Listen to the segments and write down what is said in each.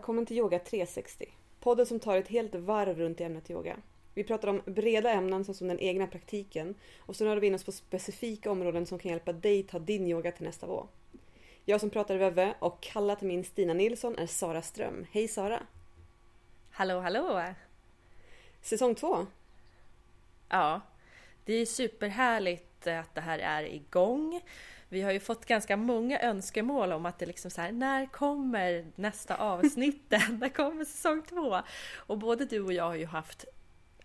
Välkommen till Yoga 360. Podden som tar ett helt varv runt ämnet yoga. Vi pratar om breda ämnen såsom den egna praktiken och så rör vi in oss på specifika områden som kan hjälpa dig ta din yoga till nästa nivå. Jag som pratar Veve och kalla till min Stina Nilsson är Sara Ström. Hej Sara! Hallå hallå! Säsong två. Ja, det är superhärligt att det här är igång. Vi har ju fått ganska många önskemål om att det liksom så här, när kommer nästa avsnitt? när kommer säsong två? Och både du och jag har ju haft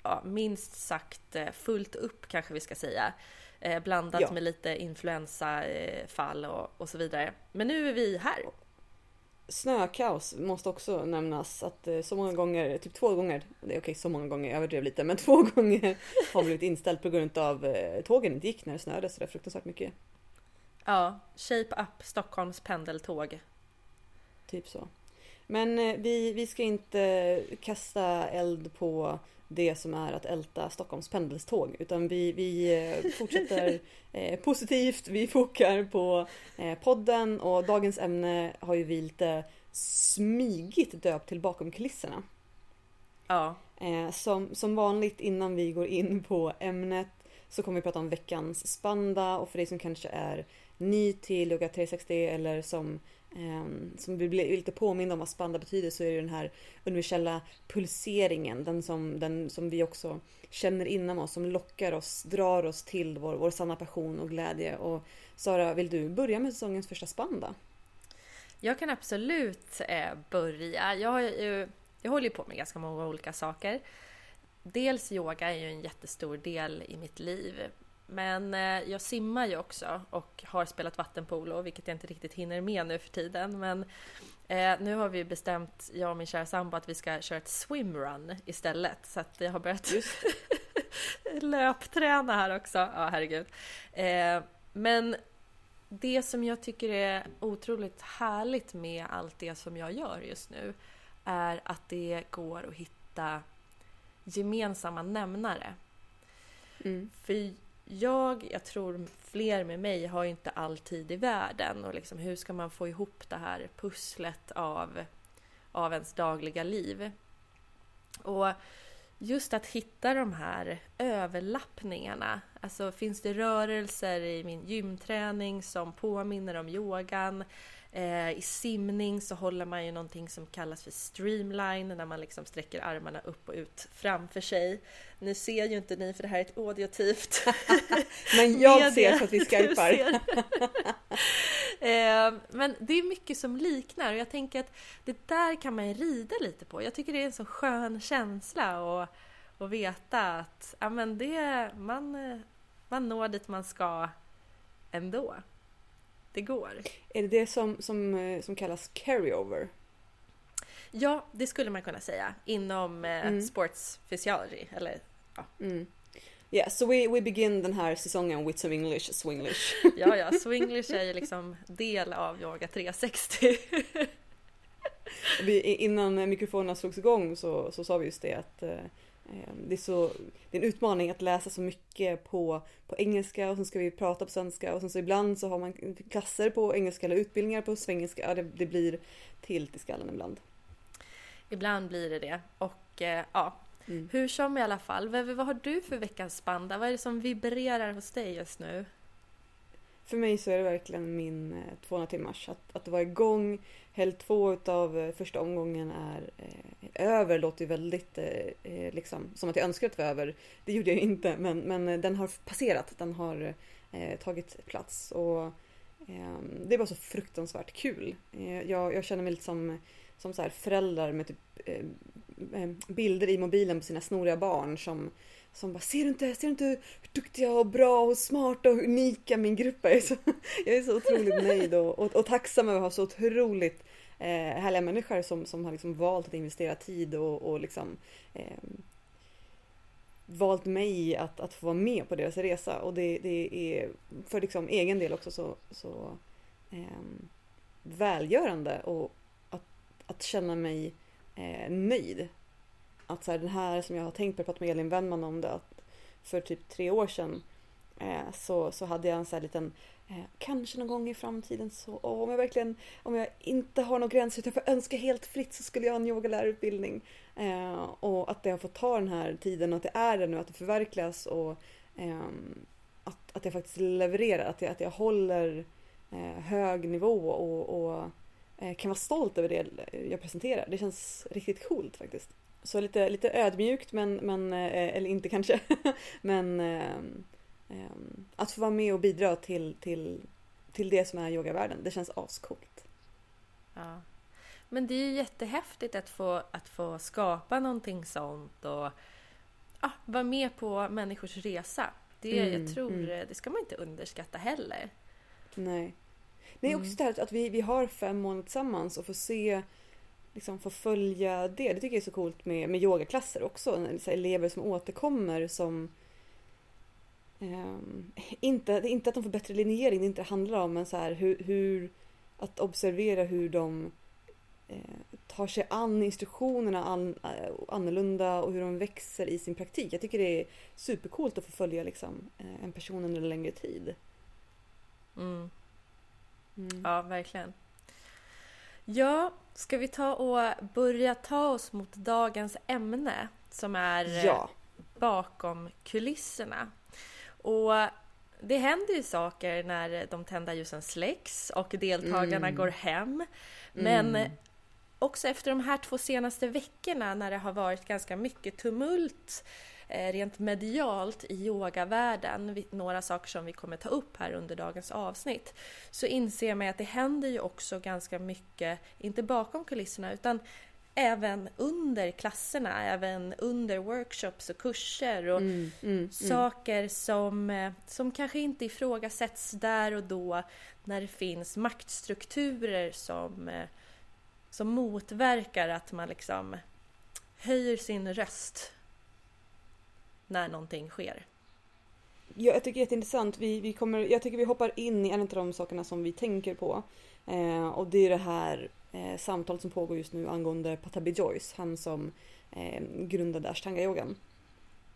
ja, minst sagt eh, fullt upp kanske vi ska säga. Eh, blandat ja. med lite influensafall och, och så vidare. Men nu är vi här. Snökaos måste också nämnas att eh, så många gånger, typ två gånger, det är okej okay, så många gånger, jag överdrev lite, men två gånger har blivit inställt på grund av eh, tågen inte gick när det snöade så det är fruktansvärt mycket. Ja, Shape Up Stockholms pendeltåg. Typ så. Men eh, vi, vi ska inte kasta eld på det som är att älta Stockholms pendelståg utan vi, vi eh, fortsätter eh, positivt. Vi fokar på eh, podden och dagens ämne har ju vi lite smygigt döpt till bakom kulisserna. Ja. Eh, som, som vanligt innan vi går in på ämnet så kommer vi prata om veckans spanda och för dig som kanske är ny till Yoga 360 eller som, eh, som vi blir lite påminna om vad spanda betyder så är det den här universella pulseringen. Den som, den som vi också känner inom oss, som lockar oss, drar oss till vår, vår sanna passion och glädje. Och Sara, vill du börja med säsongens första spanda? Jag kan absolut eh, börja. Jag, har ju, jag håller ju på med ganska många olika saker. Dels yoga är ju en jättestor del i mitt liv. Men eh, jag simmar ju också och har spelat vattenpolo, vilket jag inte riktigt hinner med nu för tiden. Men eh, nu har vi bestämt, jag och min kära sambo, att vi ska köra ett swimrun istället. Så att jag har börjat löpträna här också. Ja, herregud. Eh, men det som jag tycker är otroligt härligt med allt det som jag gör just nu är att det går att hitta gemensamma nämnare. Mm. För jag, jag tror fler med mig har ju inte all tid i världen och liksom hur ska man få ihop det här pusslet av, av ens dagliga liv? Och just att hitta de här överlappningarna. Alltså finns det rörelser i min gymträning som påminner om yogan? Eh, I simning så håller man ju någonting som kallas för streamline när man liksom sträcker armarna upp och ut framför sig. Nu ser ju inte ni för det här är ett audiotivt Men jag ser så att vi skarpar. eh, men det är mycket som liknar och jag tänker att det där kan man rida lite på. Jag tycker det är en så skön känsla och, och veta att ja, men det, man, man når dit man ska ändå det går. Är det det som, som, eh, som kallas carryover? Ja, det skulle man kunna säga inom eh, mm. sports physiology. Eller, ja. Mm. Yeah, so we, we begin den här säsongen with some English, swinglish. ja, ja, swinglish är ju liksom del av yoga 360. vi, innan mikrofonerna slogs igång så, så sa vi just det att eh, det är, så, det är en utmaning att läsa så mycket på, på engelska och sen ska vi prata på svenska och sen så ibland så har man klasser på engelska eller utbildningar på svengelska. Ja, det, det blir tilt i skallen ibland. Ibland blir det det och eh, ja, mm. hur som i alla fall. Vad, vad har du för veckans spanda? Vad är det som vibrerar hos dig just nu? För mig så är det verkligen min eh, 200-timmars. Att, att vara igång. Helg två av eh, första omgången är eh, över. Låter ju väldigt eh, eh, liksom som att jag önskar att det var över. Det gjorde jag inte men, men den har passerat. Den har eh, tagit plats. Och ehm, Det är bara så fruktansvärt kul. jag, jag känner mig lite som, som så här föräldrar med typ bilder i mobilen på sina snoriga barn som som bara ser du inte, ser du inte hur duktiga och bra och smarta och unika min grupp är? Så, jag är så otroligt nöjd och, och, och tacksam över att ha så otroligt eh, härliga människor som, som har liksom valt att investera tid och, och liksom eh, valt mig att, att få vara med på deras resa och det, det är för liksom egen del också så, så eh, välgörande och att, att känna mig eh, nöjd att så här, den här som jag har tänkt på, jag pratade med Elin Wennman om det, att för typ tre år sedan eh, så, så hade jag en sån här liten Eh, kanske någon gång i framtiden så åh, om jag verkligen, om jag inte har några gränser utan får önska helt fritt så skulle jag ha en yogalärarutbildning. Eh, och att det har fått ta den här tiden och att det är det nu, att det förverkligas och eh, att, att jag faktiskt levererar, att jag, att jag håller eh, hög nivå och, och eh, kan vara stolt över det jag presenterar. Det känns riktigt coolt faktiskt. Så lite, lite ödmjukt men, men eh, eller inte kanske, men ehm, Ehm, att få vara med och bidra till, till, till det som är yogavärlden, det känns ascoolt. Ja. Men det är ju jättehäftigt att få, att få skapa någonting sånt och ja, vara med på människors resa. Det, mm, jag tror, mm. det ska man inte underskatta heller. Nej. Nej, mm. också det här att vi, vi har fem månader tillsammans och får se, liksom få följa det. Det tycker jag är så coolt med, med yogaklasser också. Så elever som återkommer som Um, inte, det är inte att de får bättre linjering, det inte handlar om, men så här, hur, hur att observera hur de eh, tar sig an instruktionerna an, eh, annorlunda och hur de växer i sin praktik. Jag tycker det är supercoolt att få följa liksom, eh, en person under en längre tid. Mm. Mm. Ja, verkligen. Ja, ska vi ta och börja ta oss mot dagens ämne som är ja. bakom kulisserna. Och det händer ju saker när de tända ljusen släcks och deltagarna mm. går hem. Men mm. också efter de här två senaste veckorna när det har varit ganska mycket tumult eh, rent medialt i yogavärlden, några saker som vi kommer ta upp här under dagens avsnitt, så inser man att det händer ju också ganska mycket, inte bakom kulisserna, utan även under klasserna, även under workshops och kurser och mm, mm, mm. saker mm. Som, eh, som kanske inte ifrågasätts där och då när det finns maktstrukturer som, eh, som motverkar att man liksom höjer sin röst när någonting sker. Ja, jag tycker det är jätteintressant. Vi, vi kommer, jag tycker vi hoppar in i en av de sakerna som vi tänker på. Eh, och det är det här eh, samtalet som pågår just nu angående Patabi Joyce, han som eh, grundade ashtanga-yogan.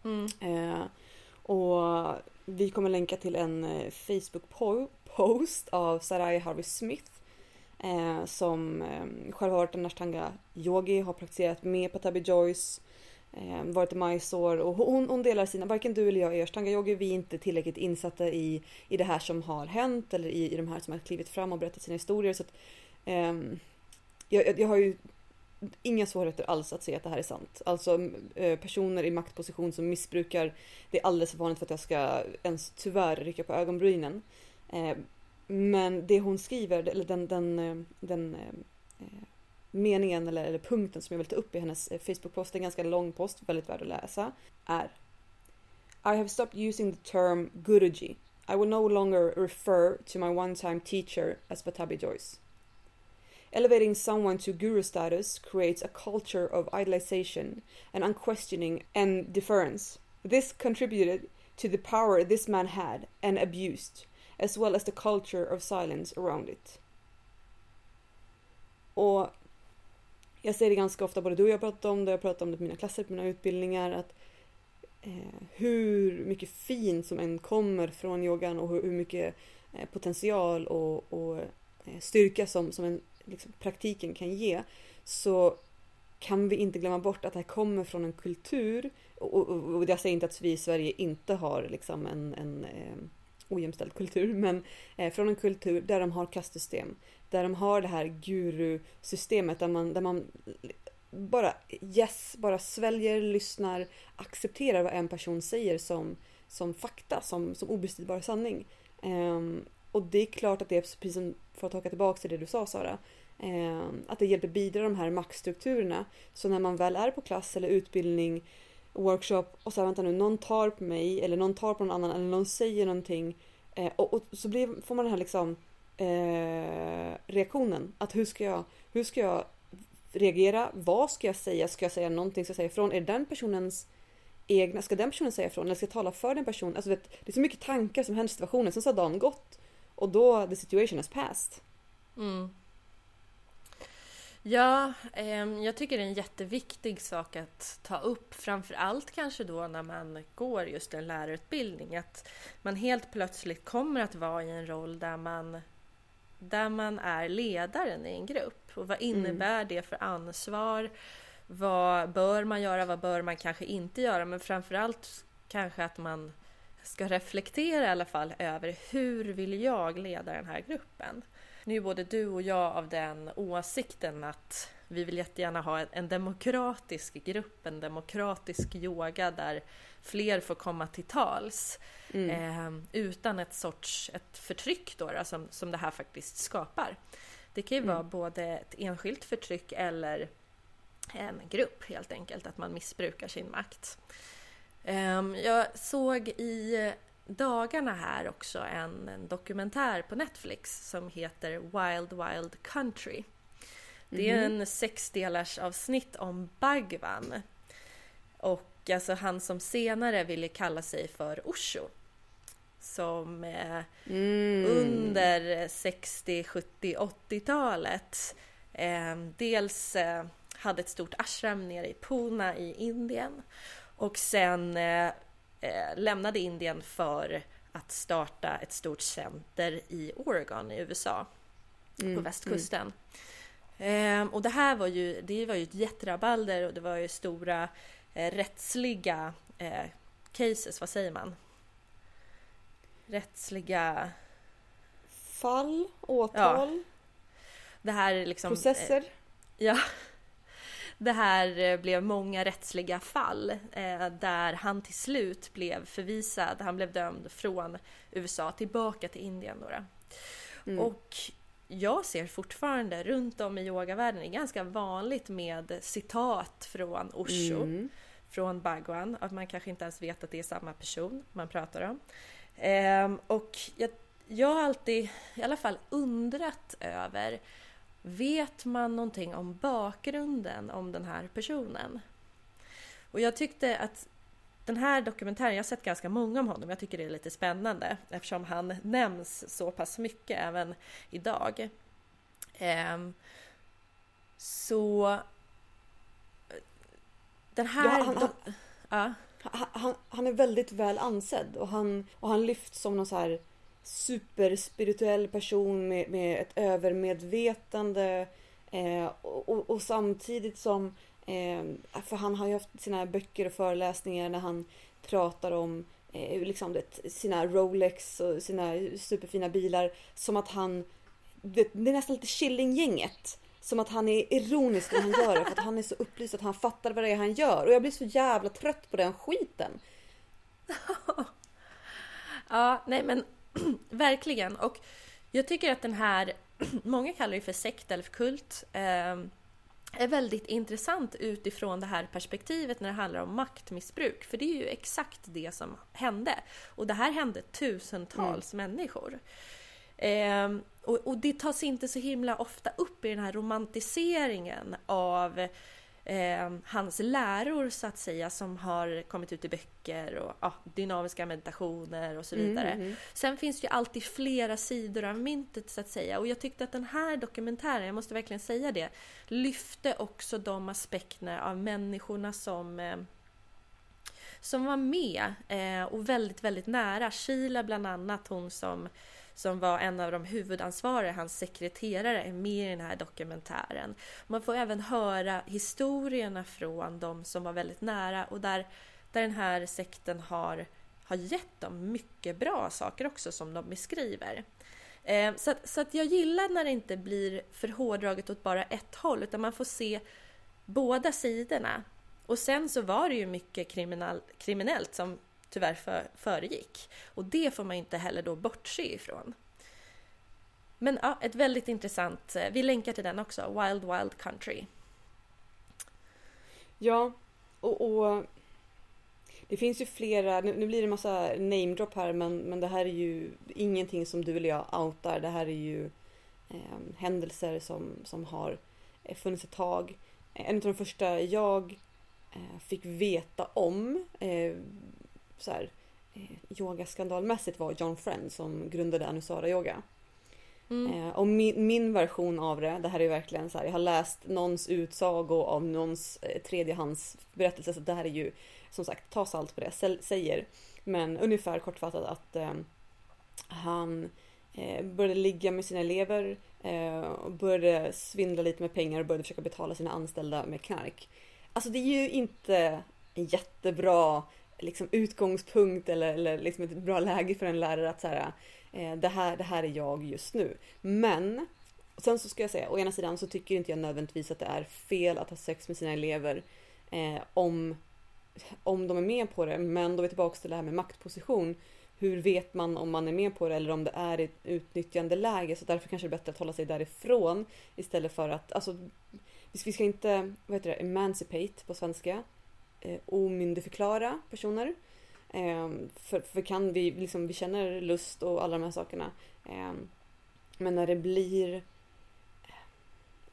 Mm. Eh, och vi kommer länka till en eh, Facebook-post av Sarai Harvey Smith eh, som eh, själv har varit en ashtanga-yogi, har praktiserat med Patabi Joyce, Eh, varit i Mysore och hon, hon delar sina, varken du eller jag är ashtanga-yogi, vi är inte tillräckligt insatta i, i det här som har hänt eller i, i de här som har klivit fram och berättat sina historier. Så att, eh, jag, jag har ju inga svårigheter alls att se att det här är sant. Alltså eh, personer i maktposition som missbrukar, det är alldeles för vanligt för att jag ska ens tyvärr rycka på ögonbrynen. Eh, men det hon skriver, eller den, den, eh, den, den meningen eller, eller punkten som jag vill ta upp i hennes eh, Facebook-post, en ganska lång post, väldigt värd att läsa, är I have stopped using the term Guruji. I will no longer refer to my one-time teacher as Patabi Joyce. Elevating someone to guru status creates a culture of idolization and unquestioning and deference. This contributed to the power this man had and abused, as well as the culture of silence around it. Och jag säger det ganska ofta, både du och jag pratar om det, jag pratar om det på mina klasser, på mina utbildningar, att eh, hur mycket fint som än kommer från yogan och hur, hur mycket eh, potential och, och eh, styrka som, som en liksom, praktiken kan ge så kan vi inte glömma bort att det här kommer från en kultur och, och, och jag säger inte att vi i Sverige inte har liksom en, en eh, ojämställd kultur men eh, från en kultur där de har kastsystem där de har det här gurusystemet där man, där man bara yes, bara sväljer, lyssnar, accepterar vad en person säger som, som fakta, som, som obestridbar sanning. Um, och det är klart att det är precis som, för att haka tillbaka till det du sa Sara, um, att det hjälper bidra de här maktstrukturerna. Så när man väl är på klass eller utbildning, workshop och så här, vänta nu, någon tar på mig eller någon tar på någon annan eller någon säger någonting eh, och, och, så blir, får man den här liksom eh, reaktionen. Att hur ska jag, hur ska jag reagera? Vad ska jag säga? Ska jag säga någonting? Ska jag säga ifrån? Är det den personens egna, ska den personen säga ifrån eller ska jag tala för den personen? Alltså vet, det är så mycket tankar som händer i situationen. Sen så har dagen gått och då the situation has passed. Mm. Ja, eh, jag tycker det är en jätteviktig sak att ta upp, framför allt kanske då när man går just en lärarutbildning, att man helt plötsligt kommer att vara i en roll där man, där man är ledaren i en grupp. Och vad innebär mm. det för ansvar? Vad bör man göra? Vad bör man kanske inte göra? Men framför allt kanske att man ska reflektera i alla fall över hur vill jag leda den här gruppen? Nu är både du och jag av den åsikten att vi vill jättegärna ha en demokratisk grupp, en demokratisk yoga där fler får komma till tals. Mm. Eh, utan ett sorts ett förtryck då, då, som, som det här faktiskt skapar. Det kan ju mm. vara både ett enskilt förtryck eller en grupp helt enkelt, att man missbrukar sin makt. Eh, jag såg i dagarna här också en, en, dokumentär på Netflix som heter Wild Wild Country. Det är mm. en sexdelars avsnitt om Bhagwan. Och alltså han som senare ville kalla sig för Osho. Som mm. under 60, 70, 80-talet eh, dels eh, hade ett stort ashram nere i Pune i Indien och sen eh, eh, lämnade Indien för att starta ett stort center i Oregon i USA. Mm, på västkusten. Mm. Eh, och det här var ju, det var ju ett jätterabalder och det var ju stora eh, rättsliga eh, cases, vad säger man? Rättsliga... Fall, åtal? Ja. Det här är liksom... Processer? ja det här eh, blev många rättsliga fall eh, där han till slut blev förvisad. Han blev dömd från USA tillbaka till Indien. Då, mm. Och jag ser fortfarande runt om i yogavärlden, det är ganska vanligt med citat från Osho, mm. från Bhagwan, att man kanske inte ens vet att det är samma person man pratar om. Ehm, och jag, jag har alltid i alla fall undrat över Vet man någonting om bakgrunden om den här personen? Och jag tyckte att den här dokumentären, jag har sett ganska många om honom, jag tycker det är lite spännande eftersom han nämns så pass mycket även idag. Um, så den här... Ja, han, han, ja. han, han, är väldigt väl ansedd och han, och han lyfts som någon så här superspirituell person med, med ett övermedvetande eh, och, och, samtidigt som eh, för han har ju haft sina böcker och föreläsningar när han pratar om eh, liksom det, sina Rolex och sina superfina bilar som att han det, det är nästan lite Killinggänget. Som att han är ironisk när han gör det för att han är så upplyst att han fattar vad det är han gör och jag blir så jävla trött på den skiten. ja, nej men Verkligen. Och jag tycker att den här, många kallar det för sekt eller för kult, eh, är väldigt intressant utifrån det här perspektivet när det handlar om maktmissbruk. För det är ju exakt det som hände. Och det här hände tusentals mm. människor. Eh, och, och, det tas inte så himla ofta upp i den här romantiseringen av eh, hans läror så att säga som har kommit ut i böcker och ja, dynamiska meditationer och så mm, vidare. Mm, mm. Sen finns det ju alltid flera sidor av myntet så att säga och jag tyckte att den här dokumentären, jag måste verkligen säga det, lyfte också de aspekterna av människorna som eh, som var med eh, och väldigt, väldigt nära. Sheila bland annat, hon som som var en av de huvudansvariga, hans sekreterare, är med i den här dokumentären. Man får även höra historierna från de som var väldigt nära och där, där den här sekten har, har gett dem mycket bra saker också som de beskriver. Eh, så att, så att jag gillar när det inte blir för hårdraget åt bara ett håll utan man får se båda sidorna. Och sen så var det ju mycket kriminal, kriminellt som tyvärr för, föregick. Och det får man inte heller då bortse ifrån. Men ja, ett väldigt intressant, eh, vi länkar till den också, Wild Wild Country. Ja, och, och det finns ju flera, nu, nu blir det en massa namedrop här men, men det här är ju ingenting som du eller jag outar. Det här är ju eh, händelser som, som har eh, funnits ett tag. En av de första jag eh, fick veta om eh, så här, eh, yogaskandalmässigt var John Friend som grundade Anusara Yoga. Mm. Eh, och min, min, version av det, det här är verkligen så här, jag har läst någons utsago av någons eh, tredjehandsberättelse, så det här är ju som sagt, ta salt på det jag säger. Men ungefär kortfattat att eh, han eh, började ligga med sina elever eh, började svindla lite med pengar och började försöka betala sina anställda med knark. Alltså det är ju inte en jättebra liksom, utgångspunkt eller, eller liksom ett bra läge för en lärare att säga eh, det, här, det här är jag just nu. Men sen så ska jag säga, å ena sidan så tycker inte jag nödvändigtvis att det är fel att ha sex med sina elever eh, om, om de är med på det. Men då är vi tillbaka till det här med maktposition. Hur vet man om man är med på det eller om det är ett utnyttjande läge? Så därför kanske det är bättre att hålla sig därifrån istället för att, alltså, vi ska inte, vad heter det, emancipate på svenska eh, omyndigförklara personer. Eh, för, för kan vi, liksom, vi känner lust och alla de här sakerna. Eh, men när det blir eh,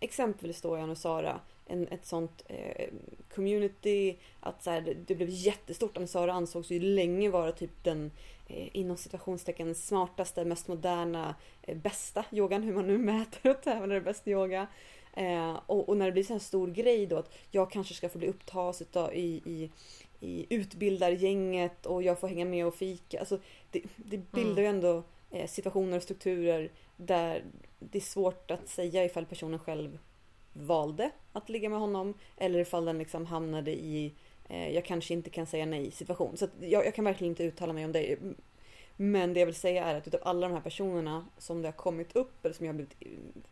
exempelvis då Jan och Sara, en, ett sånt eh, community, att så här, det, det blev jättestort. Sara ansågs ju länge vara typ den eh, inom situationstecken smartaste, mest moderna, eh, bästa yogan, hur man nu mäter och tävlar i bäst yoga. Eh, och, och, när det blir så en stor grej då att jag kanske ska få bli upptas i, i, i utbildargänget och jag får hänga med och fika. Alltså, det, det bildar ju mm. ändå eh, situationer och strukturer där det är svårt att säga ifall personen själv valde att ligga med honom eller ifall den liksom hamnade i eh, jag kanske inte kan säga nej situation. Så jag, jag, kan verkligen inte uttala mig om det. Men det jag vill säga är att utav alla de här personerna som det har kommit upp eller som jag har blivit,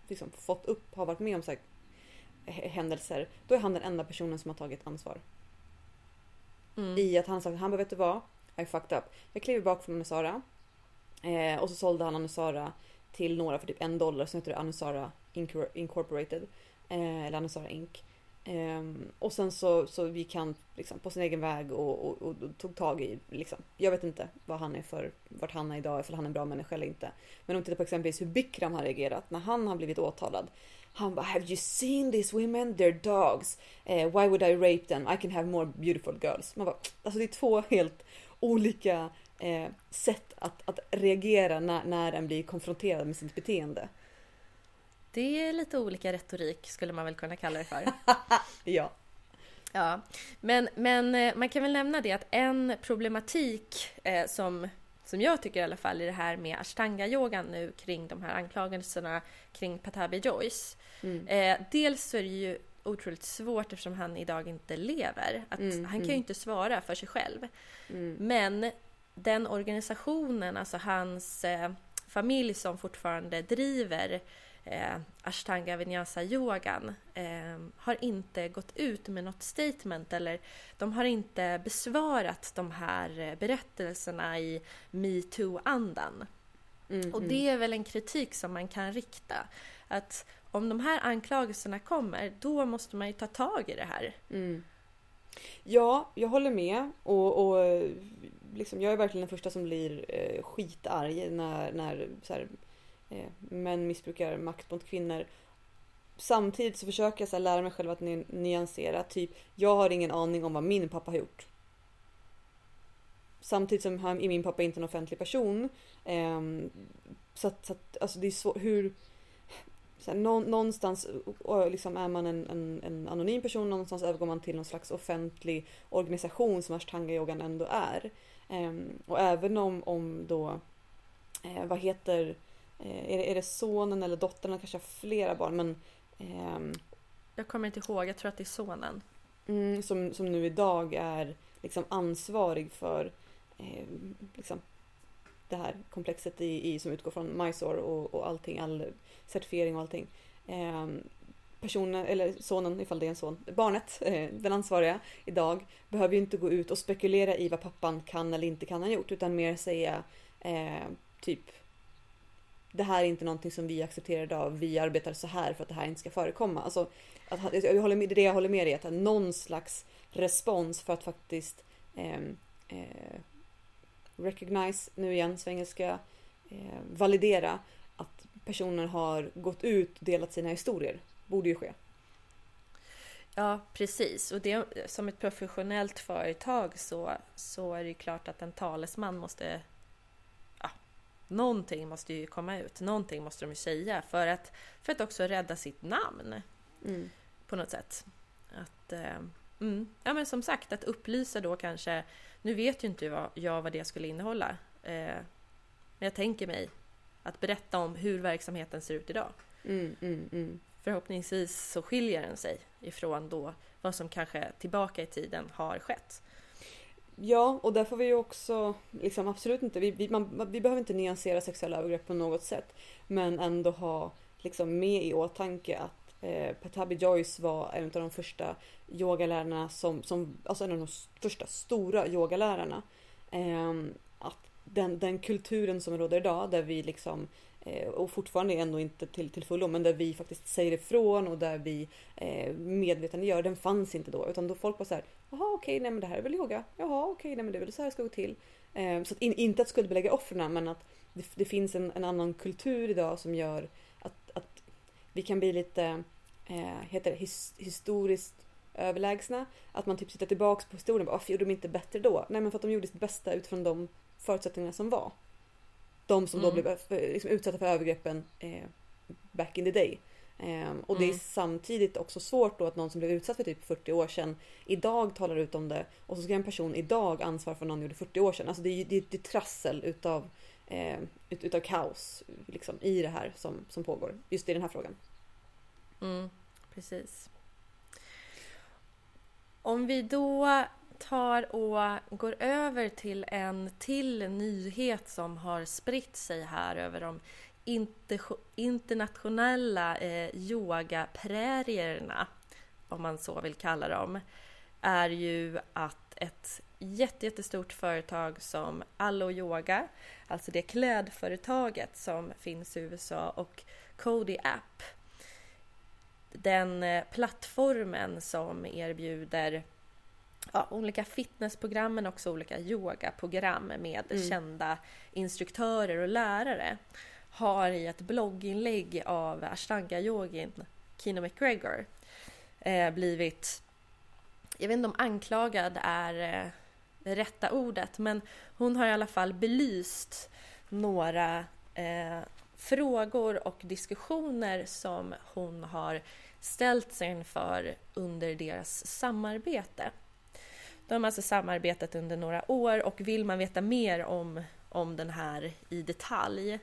liksom, fått upp, har varit med om så händelser. Då är han den enda personen som har tagit ansvar. Mm. I att han sagt, han bara vet du vad? I fucked up. Jag kliver bak från Anusara. Eh, och så sålde han Anusara till några för typ en dollar. Sen heter det Anusara Incorporated. Eh, eller Anusara Inc. Um, och sen så, så gick han liksom på sin egen väg och, och, och, tog tag i, liksom, jag vet inte vad han är för, vart han är idag, ifall han är en bra människa eller inte. Men om vi tittar på exempelvis hur Bikram har reagerat när han har blivit åtalad. Han bara “Have you seen these women? They're dogs. Uh, why would I rape them? I can have more beautiful girls.” Man bara, alltså det är två helt olika eh, sätt att, att reagera när, när en blir konfronterad med sitt beteende. Det är lite olika retorik skulle man väl kunna kalla det för. ja. Ja, men, men eh, man kan väl nämna det att en problematik eh, som, som jag tycker i alla fall i det här med ashtanga-yogan nu kring de här anklagelserna kring Patabi Joyce. Mm. Eh, dels så är det ju otroligt svårt eftersom han idag inte lever. Att mm, han kan ju mm. inte svara för sig själv. Mm. Men den organisationen, alltså hans eh, familj som fortfarande driver eh, Ashtanga Vinyasa yogan eh, har inte gått ut med något statement eller de har inte besvarat de här eh, berättelserna i metoo-andan. Mm, och mm. det är väl en kritik som man kan rikta. Att om de här anklagelserna kommer, då måste man ju ta tag i det här. Mm. Ja, jag håller med. Och, och liksom, jag är verkligen den första som blir eh, skitarg när, när så här, eh, män missbrukar makt mot kvinnor. Samtidigt så försöker jag så lära mig själv att nyansera. Typ, jag har ingen aning om vad min pappa har gjort. Samtidigt som han, min pappa inte en offentlig person. Eh, så att, så att alltså det är svårt. Hur... Så här, någonstans liksom är man en, en, en, anonym person, någonstans övergår man till någon slags offentlig organisation som ashtanga-yogan ändå är. Eh, och även om, om då, eh, vad heter är det, är det sonen eller dottern? Han kanske har flera barn men... Ehm, jag kommer inte ihåg, jag tror att det är sonen. Mm, som, som nu idag är liksom ansvarig för eh, liksom, det här komplexet i, i, som utgår från Mysore och, och allting, all certifiering och allting. Eh, personen, eller sonen ifall det är en son, barnet, eh, den ansvariga idag behöver ju inte gå ut och spekulera i vad pappan kan eller inte kan ha gjort utan mer säga eh, typ det här är inte någonting som vi accepterar idag. Vi arbetar så här för att det här inte ska förekomma. Alltså, att, jag håller med, det jag håller med dig att någon slags respons för att faktiskt eh, eh, recognize, nu igen svengelska, eh, validera att personen har gått ut och delat sina historier. Borde ju ske. Ja, precis. Och det, som ett professionellt företag så, så är det klart att en talesman måste någonting måste ju komma ut, någonting måste de ju säga för att, för att också rädda sitt namn Mm. på något sätt. Att, eh, mm, ja men som sagt, att upplysa då kanske, nu vet ju inte jag, jag vad det skulle innehålla, eh, men jag tänker mig att berätta om hur verksamheten ser ut idag. Mm, mm, mm. Förhoppningsvis så skiljer den sig ifrån då vad som kanske tillbaka i tiden har skett. Ja, och där får vi ju också, liksom absolut inte, vi, vi, man, vi behöver inte nyansera sexuella övergrepp på något sätt. Men ändå ha liksom med i åtanke att eh, Patabi Joyce var en av de första yogalärarna som, som alltså en av de första stora yogalärarna. Eh, att den, den kulturen som råder idag där vi liksom Eh, och fortfarande ändå inte till, till fullo men där vi faktiskt säger ifrån och där vi eh, medvetandegör den fanns inte då utan då folk bara så här Jaha okej nej men det här är väl yoga. Jaha okej nej men det är väl så här det ska gå till. Eh, så att in, inte att skuldbelägga offren men att det, det finns en, en, annan kultur idag som gör att, att vi kan bli lite eh, heter det, his, historiskt överlägsna. Att man typ sitter tillbaks på historien och bara, varför gjorde de inte bättre då? Nej men för att de gjorde sitt bästa utifrån de förutsättningarna som var. De som Mm. då blev liksom, utsatta för övergreppen eh, back in the day. Ehm, och det är Mm. samtidigt också svårt då att någon som blev utsatt för typ 40 år sedan idag talar ut om det och så ska en person idag ansvara för någon gjorde 40 år sedan. Alltså det är det, är- det är trassel utav, eh, ut, utav kaos liksom, i det här som, som pågår. Just i den här frågan. Mm, precis. Om vi då tar och går över till en till nyhet som har spritt sig här över de inter- internationella eh, yogaprärierna, om man så vill kalla dem, är ju att ett jätte, jättestort företag som Allo Yoga, alltså det klädföretaget som finns i USA och Cody App den eh, plattformen som erbjuder ja, olika fitnessprogram men också olika yogaprogram med Mm. kända instruktörer och lärare har i ett blogginlägg av ashtanga-yogin Kino McGregor eh, blivit, jag vet inte om anklagad är eh, det rätta ordet, men hon har i alla fall belyst några eh, frågor och diskussioner som hon har ställt sig inför under deras samarbete. De har alltså samarbetat under några år och vill man veta mer om, om den här i detalj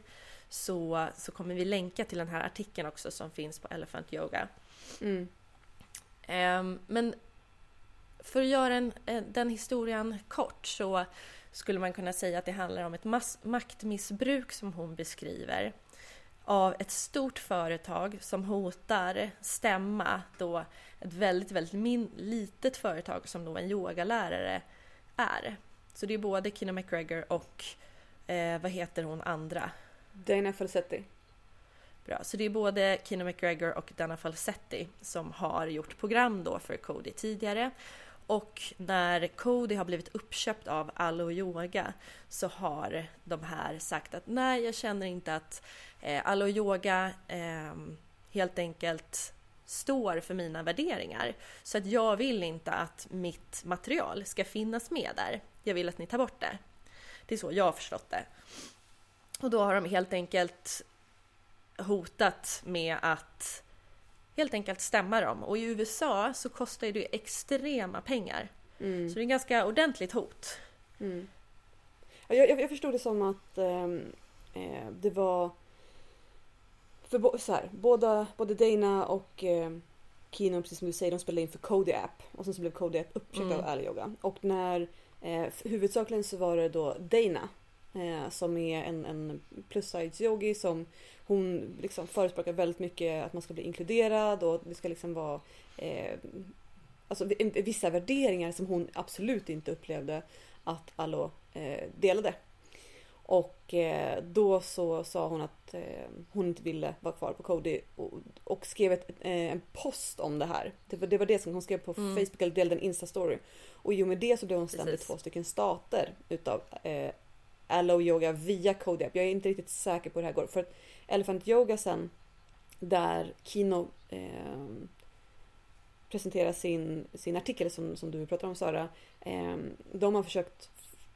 så, så kommer vi länka till den här artikeln också som finns på Elephant Yoga. Mm. Ehm, men för att göra en, den historien kort så skulle man kunna säga att det handlar om ett mass- maktmissbruk som hon beskriver av ett stort företag som hotar stämma då ett väldigt, väldigt min- litet företag som då en yogalärare är. Så det är både Kino McGregor och eh, vad heter hon andra? Dana Falsetti. Bra, så det är både Kino McGregor och Dana Falsetti som har gjort program då för Cody tidigare. Och när Cody har blivit uppköpt av Allo Yoga så har de här sagt att nej, jag känner inte att eh, Allo Yoga eh, helt enkelt står för mina värderingar. Så att jag vill inte att mitt material ska finnas med där. Jag vill att ni tar bort det. Det är så jag har förstått det. Och då har de helt enkelt hotat med att helt enkelt stämma dem. Och i USA så kostar ju det extrema pengar. Mm. Så det är ganska ordentligt hot. Mm. Ja, Jag, jag, jag förstod det som att ehm, eh, det var för så här, båda, både Dana och eh, Kino, precis som du säger, de spelade in för Cody App och sen så blev Cody App uppköpt Mm. av Ali Yoga. Och när eh, huvudsakligen så var det då Dana eh, som är en, en plus size yogi som hon liksom förespråkar väldigt mycket att man ska bli inkluderad och det ska liksom vara eh, alltså vissa värderingar som hon absolut inte upplevde att Allo eh, delade. Och eh, då så sa hon att eh, hon inte ville vara kvar på Cody och, skrev ett, eh, en post om det här. Det var, det var det som hon skrev på Mm. Facebook eller delade en Insta-story. Och i och med det så blev hon stämd i två stycken stater utav eh, Allo Yoga via Cody App. Jag är inte riktigt säker på hur det här går. För att Elephant Yoga sen där Kino eh, presenterar sin, sin artikel som, som du pratar om Sara. Eh, de har försökt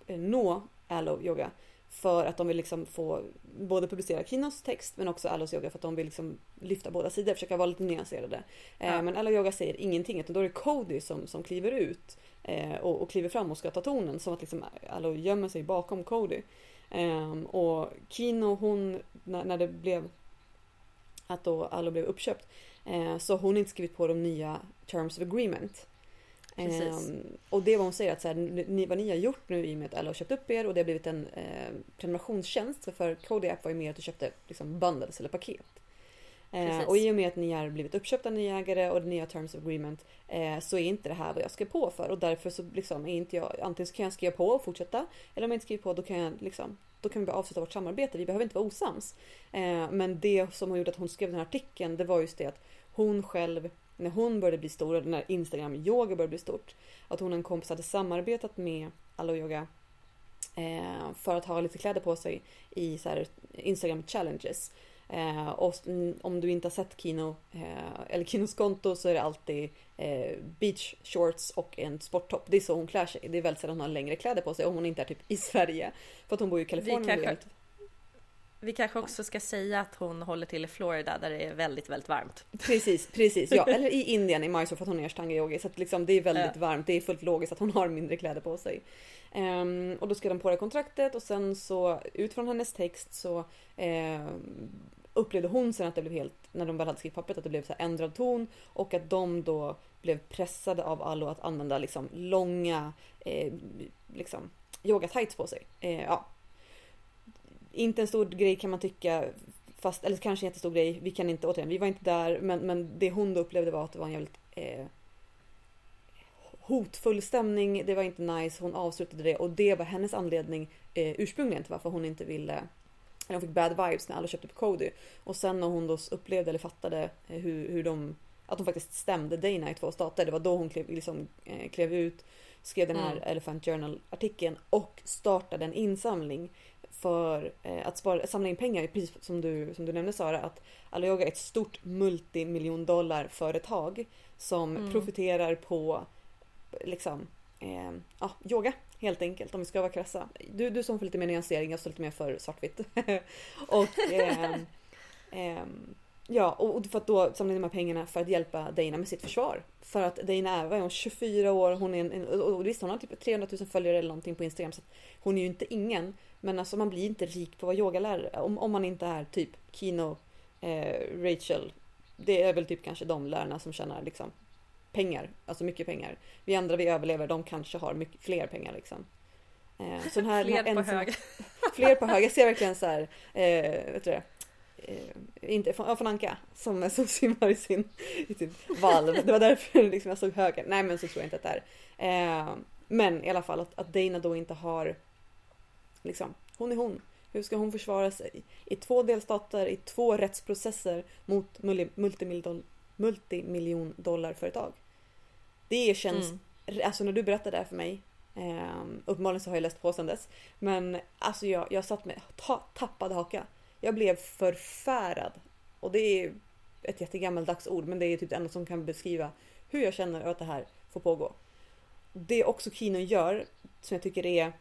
nå Allo Yoga För att de vill liksom få både publicera Kinos text men också Allos yoga för att de vill liksom lyfta båda sidor, försöka vara lite nyanserade. Eh, Ja. Men Allo yoga säger ingenting utan då är det Cody som, som kliver ut eh, och, och kliver fram och ska ta tonen som att liksom Allo gömmer sig bakom Cody. Ehm, och Kino hon, när, när det blev att då Allo blev uppköpt eh, så hon inte skrivit på de nya Terms of Agreement. Ehm, och det är vad hon säger att så här, ni, vad ni har gjort nu i och med att alla har köpt upp er och det har blivit en eh, prenumerationstjänst. För, Cody App var ju mer att du köpte liksom bundles eller paket. Eh, och i och med att ni har blivit uppköpta nya ägare och det nya Terms of Agreement eh, så är inte det här vad jag skrev på för och därför så liksom är inte jag antingen så kan jag skriva på och fortsätta eller om jag inte skriver på då kan jag liksom då kan vi bara avsluta vårt samarbete. Vi behöver inte vara osams. Eh, men det som har gjort att hon skrev den här artikeln det var just det att hon själv när hon började bli stor och när Instagram yoga började bli stort att hon och en kompis hade samarbetat med Allo Yoga eh, för att ha lite kläder på sig i så här Instagram challenges. Eh, och om du inte har sett Kino eh, eller Kinos konto så är det alltid eh, beach shorts och en sporttopp. Det är så hon klär sig. Det är väldigt sällan hon har längre kläder på sig om hon inte är typ i Sverige. För att hon bor ju i Kalifornien. Vi kanske- Vi kanske också ska säga att hon håller till i Florida där det är väldigt, väldigt varmt. Precis, precis. Ja, eller i Indien i Mysore för att hon är ashtanga yogi. Så att liksom, det är väldigt Ja. varmt. Det är fullt logiskt att hon har mindre kläder på sig. Ehm, och då skrev de på det kontraktet och sen så utifrån hennes text så ehm, upplevde hon sen att det blev helt, när de väl hade skrivit pappret, att det blev så ändrad ton och att de då blev pressade av Allo att använda liksom långa eh, liksom yoga tights på sig. Eh, ja. Inte en stor grej kan man tycka Fast, eller kanske en jättestor grej, vi kan inte, återigen, vi var inte där men, men det hon då upplevde var att det var en jävligt eh, hotfull stämning, det var inte nice, hon avslutade det och det var hennes anledning eh, ursprungligen till varför hon inte ville hon fick bad vibes när alla köpte på Cody. Och sen när hon då upplevde eller fattade eh, hur, hur de att de faktiskt stämde Dana i två stater. Det var då hon klev, liksom, eh, klev ut, skrev den här Mm. Elephant Journal-artikeln och startade en insamling för eh, att spara, samla in pengar. Precis som du, som du nämnde Sara, att Alyoga är ett stort multimiljon dollar företag som Mm. profiterar på liksom, eh, ja, yoga helt enkelt om vi ska vara krassa. Du, du som får lite mer nyansering, jag står lite mer för svartvitt. och ehm, ehm, Ja, och och för att då samla in de här pengarna för att hjälpa Dana med sitt försvar. För att Dana är, vad är hon, 24 år, hon är en, en och visst hon har typ 300 000 följare eller någonting på Instagram så hon är ju inte ingen. Men alltså man blir inte rik på att vara yogalärare om, om man inte är typ Kino, eh, Rachel. Det är väl typ kanske de lärarna som tjänar liksom pengar, alltså mycket pengar. Vi andra vi överlever, de kanske har mycket fler pengar liksom. Eh, så den här, Fler på ensam- hög. Fler på hög. Jag ser verkligen så här, eh, vet du det? Eh, inte från, från Anka som, som simmar i sin, i sin valv. Det var därför liksom jag såg höger. Nej men så tror jag inte att det är. Eh, men i alla fall att, att Dana då inte har liksom, hon är hon. Hur ska hon försvara sig? I två delstater, i två rättsprocesser mot multi, multimiljon, multimiljon dollarföretag. Det känns Mm. Alltså när du berättade det här för mig. Eh, uppenbarligen så har jag läst på sen dess. Men alltså jag, jag satt med ta, tappad haka. Jag blev förfärad. Och det är ett jättegammaldags ord men det är typ det enda som kan beskriva hur jag känner att det här får pågå. Det också Kino gör som jag tycker är,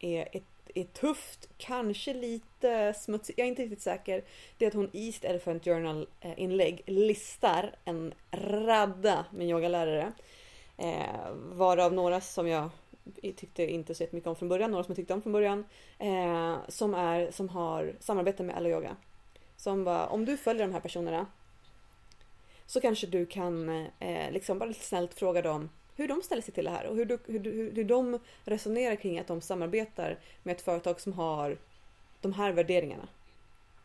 är, är, är tufft, kanske lite smutsigt, jag är inte riktigt säker. Det är att hon i sitt Elephant Journal eh, inlägg listar en radda med yogalärare. Eh, varav några som jag tyckte inte så mycket om från början, några som jag tyckte om från början. Eh, som, är, som har samarbete med Alloyoga. Som bara, om du följer de här personerna så kanske du kan eh, liksom bara lite snällt fråga dem hur de ställer sig till det här och hur, du, hur, hur, hur de resonerar kring att de samarbetar med ett företag som har de här värderingarna.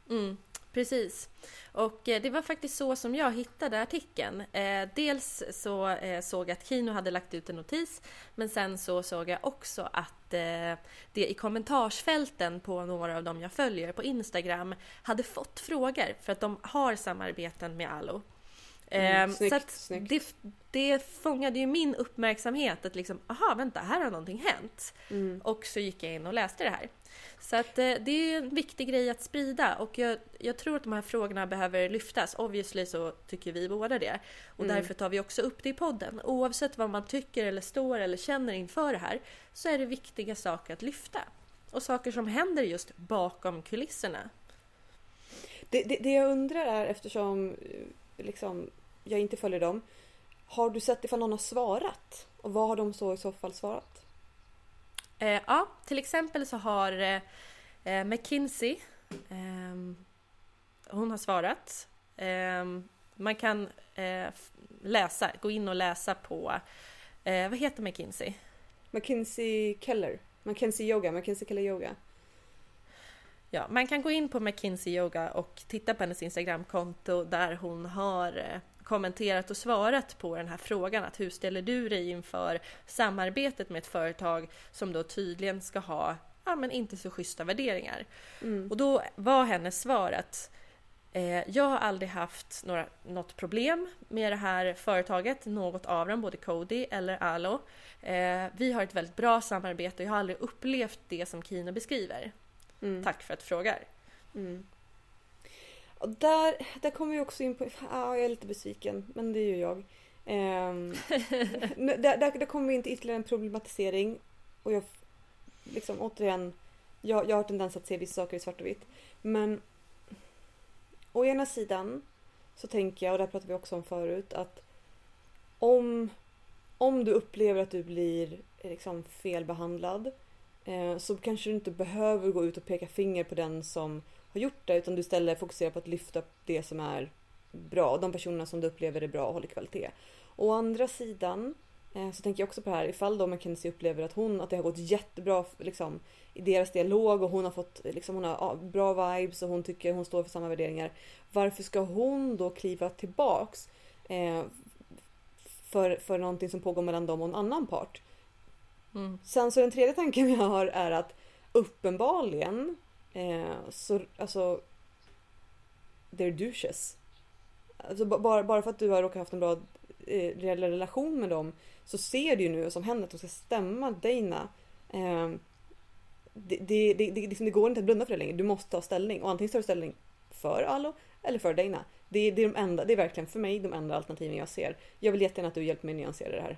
Mm, precis. Och eh, det var faktiskt så som jag hittade artikeln. Eh, dels så eh, såg jag att Kino hade lagt ut en notis, men sen så såg jag också att det i kommentarsfälten på några av dem jag följer på Instagram hade fått frågor för att de har samarbeten med Allo. Mm, Eh, snyggt, så att snyggt. det, det fångade ju min uppmärksamhet att liksom, aha vänta, här har någonting hänt. Mm. Och så gick jag in och läste det här. Så att eh, det är en viktig grej att sprida och jag, jag tror att de här frågorna behöver lyftas. Obviously så tycker vi båda det. Och Mm. därför tar vi också upp det i podden. Oavsett vad man tycker eller står eller känner inför det här så är det viktiga saker att lyfta. och saker som händer just bakom kulisserna. Det, det, det jag undrar är eftersom eh, liksom, jag inte följer dem. Har du sett ifall någon har svarat? Och vad har de så i så fall svarat? Eh, ja, till exempel så har eh, eh McKinsey ehm, hon har svarat. Ehm, man kan eh, läsa, gå in och läsa på, eh, vad heter McKinsey? McKinsey Keller. McKinsey Yoga, McKinsey Keller Yoga. Ja, man kan gå in på McKinsey Yoga och titta på hennes Instagramkonto där hon har eh, kommenterat och svarat på den här frågan att hur ställer du dig inför samarbetet med ett företag som då tydligen ska ha ja, men inte så schyssta värderingar. Mm. Och då var hennes svar att eh, jag har aldrig haft några, något problem med det här företaget, något av dem, både Cody eller Alo. Eh, vi har ett väldigt bra samarbete och jag har aldrig upplevt det som Kina beskriver. Mm. Tack för att du frågar. Mm. Och där, där kommer vi också in på, ja, jag är lite besviken, men det är ju jag. Um, där, där, där kommer vi in till ytterligare en problematisering. Och jag, liksom återigen, jag, jag har tendens att se vissa saker i svart och vitt. Men å ena sidan så tänker jag, och det här pratade vi också om förut, att om, om du upplever att du blir liksom felbehandlad eh, så kanske du inte behöver gå ut och peka finger på den som har gjort det utan du istället fokuserar på att lyfta det som är bra. De personerna som du upplever är bra och håller kvalitet. Å andra sidan eh, så tänker jag också på det här ifall då McKenzie upplever att hon att det har gått jättebra liksom, i deras dialog och hon har fått liksom, hon har bra vibes och hon tycker hon står för samma värderingar. Varför ska hon då kliva tillbaks eh, för, för någonting som pågår mellan dem och en annan part? Mm. Sen så den tredje tanken jag har är att uppenbarligen Eh, så alltså... They're douches. Alltså, bara, bara för att du har råkat haft en bra eh, relation med dem så ser du ju nu vad som händer att de ska stämma Dana. Eh, det, det, det, det, liksom, det går inte att blunda för det längre. Du måste ta ställning och antingen tar du ställning för Alo eller för Dana. Det, det, är de enda, det är verkligen för mig de enda alternativen jag ser. Jag vill jättegärna att du hjälper mig nyansera det här.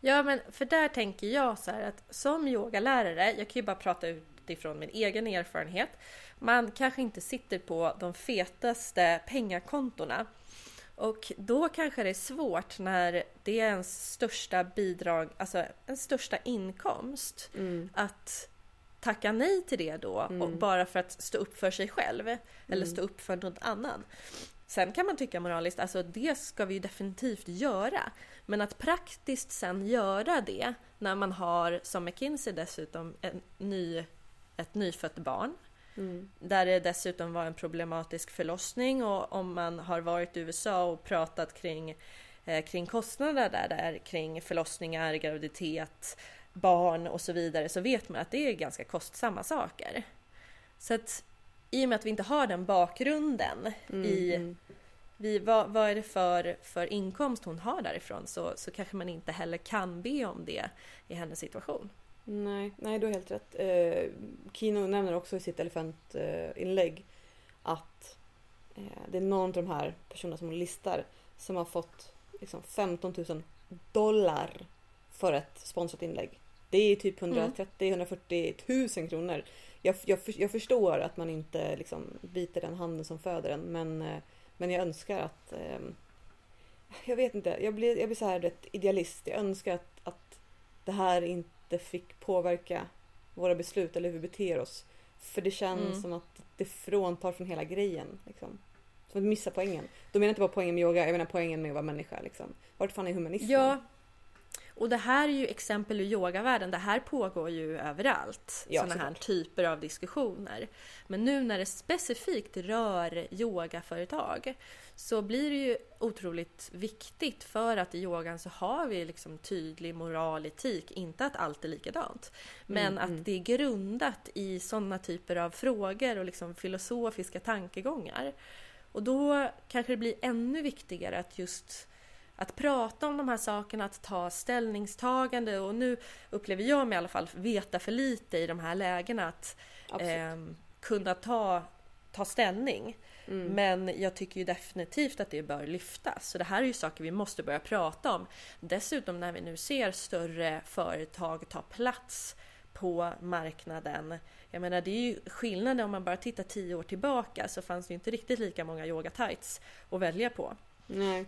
Ja men för där tänker jag så här att som yogalärare, jag kan ju bara prata ut utifrån min egen erfarenhet. Man kanske inte sitter på de fetaste pengakontona. Och då kanske det är svårt när det är ens största bidrag, alltså en största inkomst, mm. att tacka nej till det då mm. och bara för att stå upp för sig själv mm. eller stå upp för något annat. Sen kan man tycka moraliskt, alltså det ska vi definitivt göra. Men att praktiskt sen göra det när man har, som McKinsey dessutom, en ny ett nyfött barn. Mm. Där det dessutom var en problematisk förlossning och om man har varit i USA och pratat kring, eh, kring kostnader där, där kring förlossningar, graviditet, barn och så vidare så vet man att det är ganska kostsamma saker. Så att i och med att vi inte har den bakgrunden mm. i mm. vi, vad, vad är det för, för inkomst hon har därifrån så, så kanske man inte heller kan be om det i hennes situation. Nej, nej du har helt rätt. Eh, Kino nämner också i sitt elefantinlägg att eh, det är någon av de här personerna som hon listar som har fått liksom, 15 000 dollar för ett sponsrat inlägg. Det är typ 130-140 000 kronor. Jag, jag, jag, förstår att man inte liksom, biter den handen som föder en men, eh, men jag önskar att eh, jag vet inte, jag blir, jag blir så här rätt idealist. Jag önskar att, att det här inte inte fick påverka våra beslut eller hur vi beter oss. För det känns mm. som att det fråntar från hela grejen. Liksom. Som att missa poängen. Då menar jag inte bara poängen med yoga, jag menar poängen med att vara människa. Liksom. Vart fan är humanismen? Ja, och det här är ju exempel ur yogavärlden. Det här pågår ju överallt. Ja, sådana här typer av diskussioner. Men nu när det specifikt rör yogaföretag så blir det ju otroligt viktigt för att i yogan så har vi liksom tydlig moral, etik, inte att allt är likadant. Men mm, att mm. det är grundat i sådana typer av frågor och liksom filosofiska tankegångar. Och då kanske det blir ännu viktigare att just att prata om de här sakerna, att ta ställningstagande och nu upplever jag mig i alla fall veta för lite i de här lägena att eh, kunna ta, ta ställning. Mm. Men jag tycker ju definitivt att det bör lyftas. Så det här är ju saker vi måste börja prata om. Dessutom när vi nu ser större företag ta plats på marknaden. Jag menar det är ju skillnaden om man bara tittar tio år tillbaka så fanns det ju inte riktigt lika många yoga tights att välja på. Nej.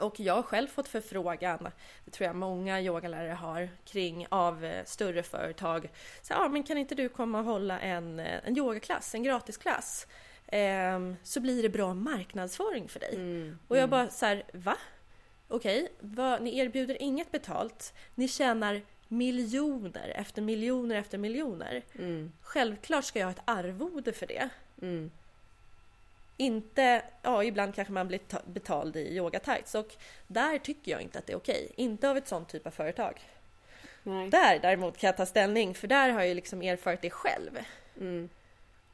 Och jag har själv fått förfrågan, det tror jag många yogalärare har, kring av eh, större företag. Så, ja, men kan inte du komma och hålla en, eh, en yogaklass, en gratisklass? Eh, så blir det bra marknadsföring för dig. Mm. Och jag bara så här, va? Okej, okay, ni erbjuder inget betalt. Ni tjänar miljoner efter miljoner efter miljoner. Mm. Självklart ska jag ha ett arvode för det. Inte, ja ibland kanske man blir betald i yoga tights och där tycker jag inte att det är okej. Inte av ett sånt typ av företag. Nej. Där däremot kan jag ta ställning för där har jag ju liksom erfarit det själv. Mm.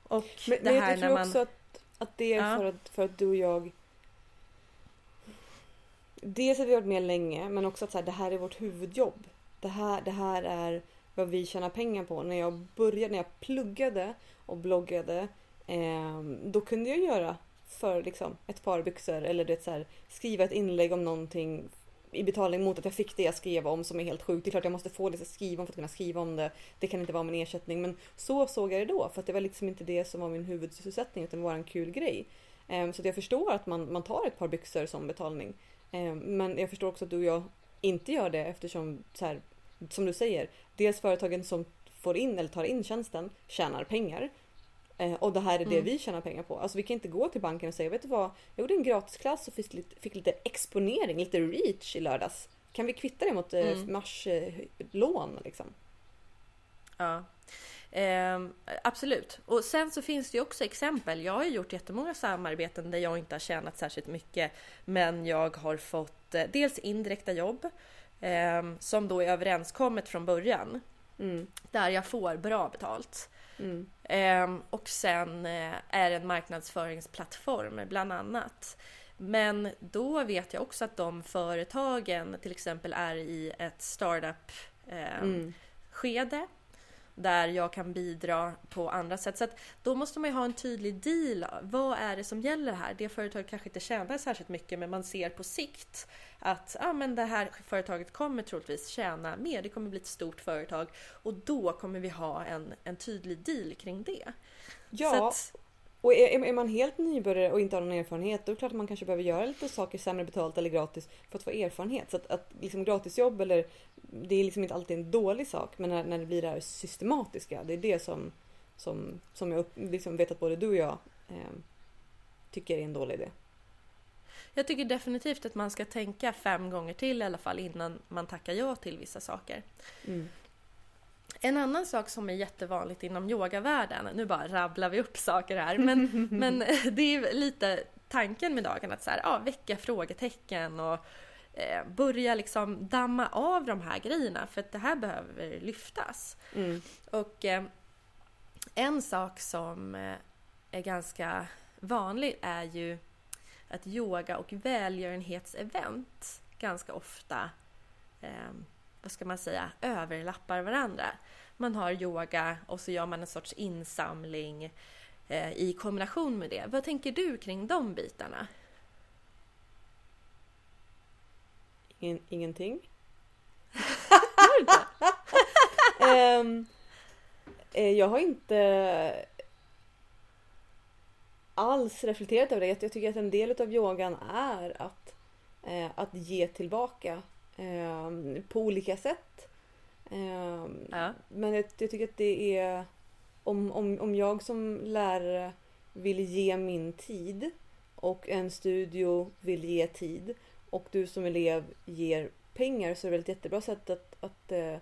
Och men, det men här jag tror när man... också att, att det är Ja. för, att, för att du och jag Dels att vi har varit med länge men också att så här, det här är vårt huvudjobb. Det här, det här är vad vi tjänar pengar på. När jag började, när jag pluggade och bloggade eh, då kunde jag göra för liksom, ett par byxor eller det, så här, skriva ett inlägg om någonting i betalning mot att jag fick det jag skrev om som är helt sjukt. Det är klart jag måste få det jag skriva om för att kunna skriva om det. Det kan inte vara min ersättning men så såg jag det då för att det var liksom inte det som var min huvudsysselsättning utan det var en kul grej. Eh, så att jag förstår att man, man tar ett par byxor som betalning. Eh, men jag förstår också att du och jag inte gör det eftersom så här, som du säger, dels företagen som får in eller tar in tjänsten tjänar pengar. Eh, och det här är det Mm. vi tjänar pengar på. Alltså vi kan inte gå till banken och säga, vet du vad? Jag gjorde en gratisklass och fick lite, fick lite exponering, lite reach i lördags. Kan vi kvitta det mot eh, Mm. mars eh, liksom? Ja. Ehm, absolut. Och sen så finns det ju också exempel. Jag har ju gjort jättemånga samarbeten där jag inte har tjänat särskilt mycket men jag har fått eh, dels indirekta jobb ehm, som då är överenskommet från början Mm, där jag får bra betalt. Mm, Ehm, och sen eh, är det en marknadsföringsplattform bland annat. Men då vet jag också att de företagen till exempel är i ett startup ehm, mm, skede där jag kan bidra på andra sätt. Så att då måste man ju ha en tydlig deal. Vad är det som gäller här? Det företaget kanske inte tjänar särskilt mycket men man ser på sikt att ah, men det här företaget kommer troligtvis tjäna mer. Det kommer bli ett stort företag och då kommer vi ha en, en tydlig deal kring det. Ja, att, och är, är man helt nybörjare och inte har någon erfarenhet då är det klart att man kanske behöver göra lite saker sämre betalt eller gratis för att få erfarenhet. Så att, att liksom gratisjobb eller det är liksom inte alltid en dålig sak men när, när det blir det här systematiska det är det som, som, som jag upp, liksom vet att både du och jag eh, tycker är en dålig idé. jag tycker definitivt att man ska tänka fem gånger till i alla fall innan man tackar ja till vissa saker. Mm. En annan sak som är jättevanligt inom yogavärlden, nu bara rabblar vi upp saker här, men, men det är lite tanken med dagen att så här, ja, väcka frågetecken och eh, börja liksom damma av de här grejerna för att det här behöver lyftas. Mm. Och eh, en sak som eh, är ganska vanlig är ju att yoga och välgörenhetsevent ganska ofta, eh, vad ska man säga, överlappar varandra. Man har yoga och så gör man en sorts insamling eh, i kombination med det. Vad tänker du kring de bitarna? Ingen, ingenting. Eh, jag har inte alls reflekterat över det. Jag tycker att en del av yogan är att, eh, att ge tillbaka ehm, på olika sätt. Ehm, Ja. Men jag, jag tycker att det är om, om, om jag som lärare vill ge min tid och en studio vill ge tid och du som elev ger pengar så är det väl ett jättebra sätt att, att eh,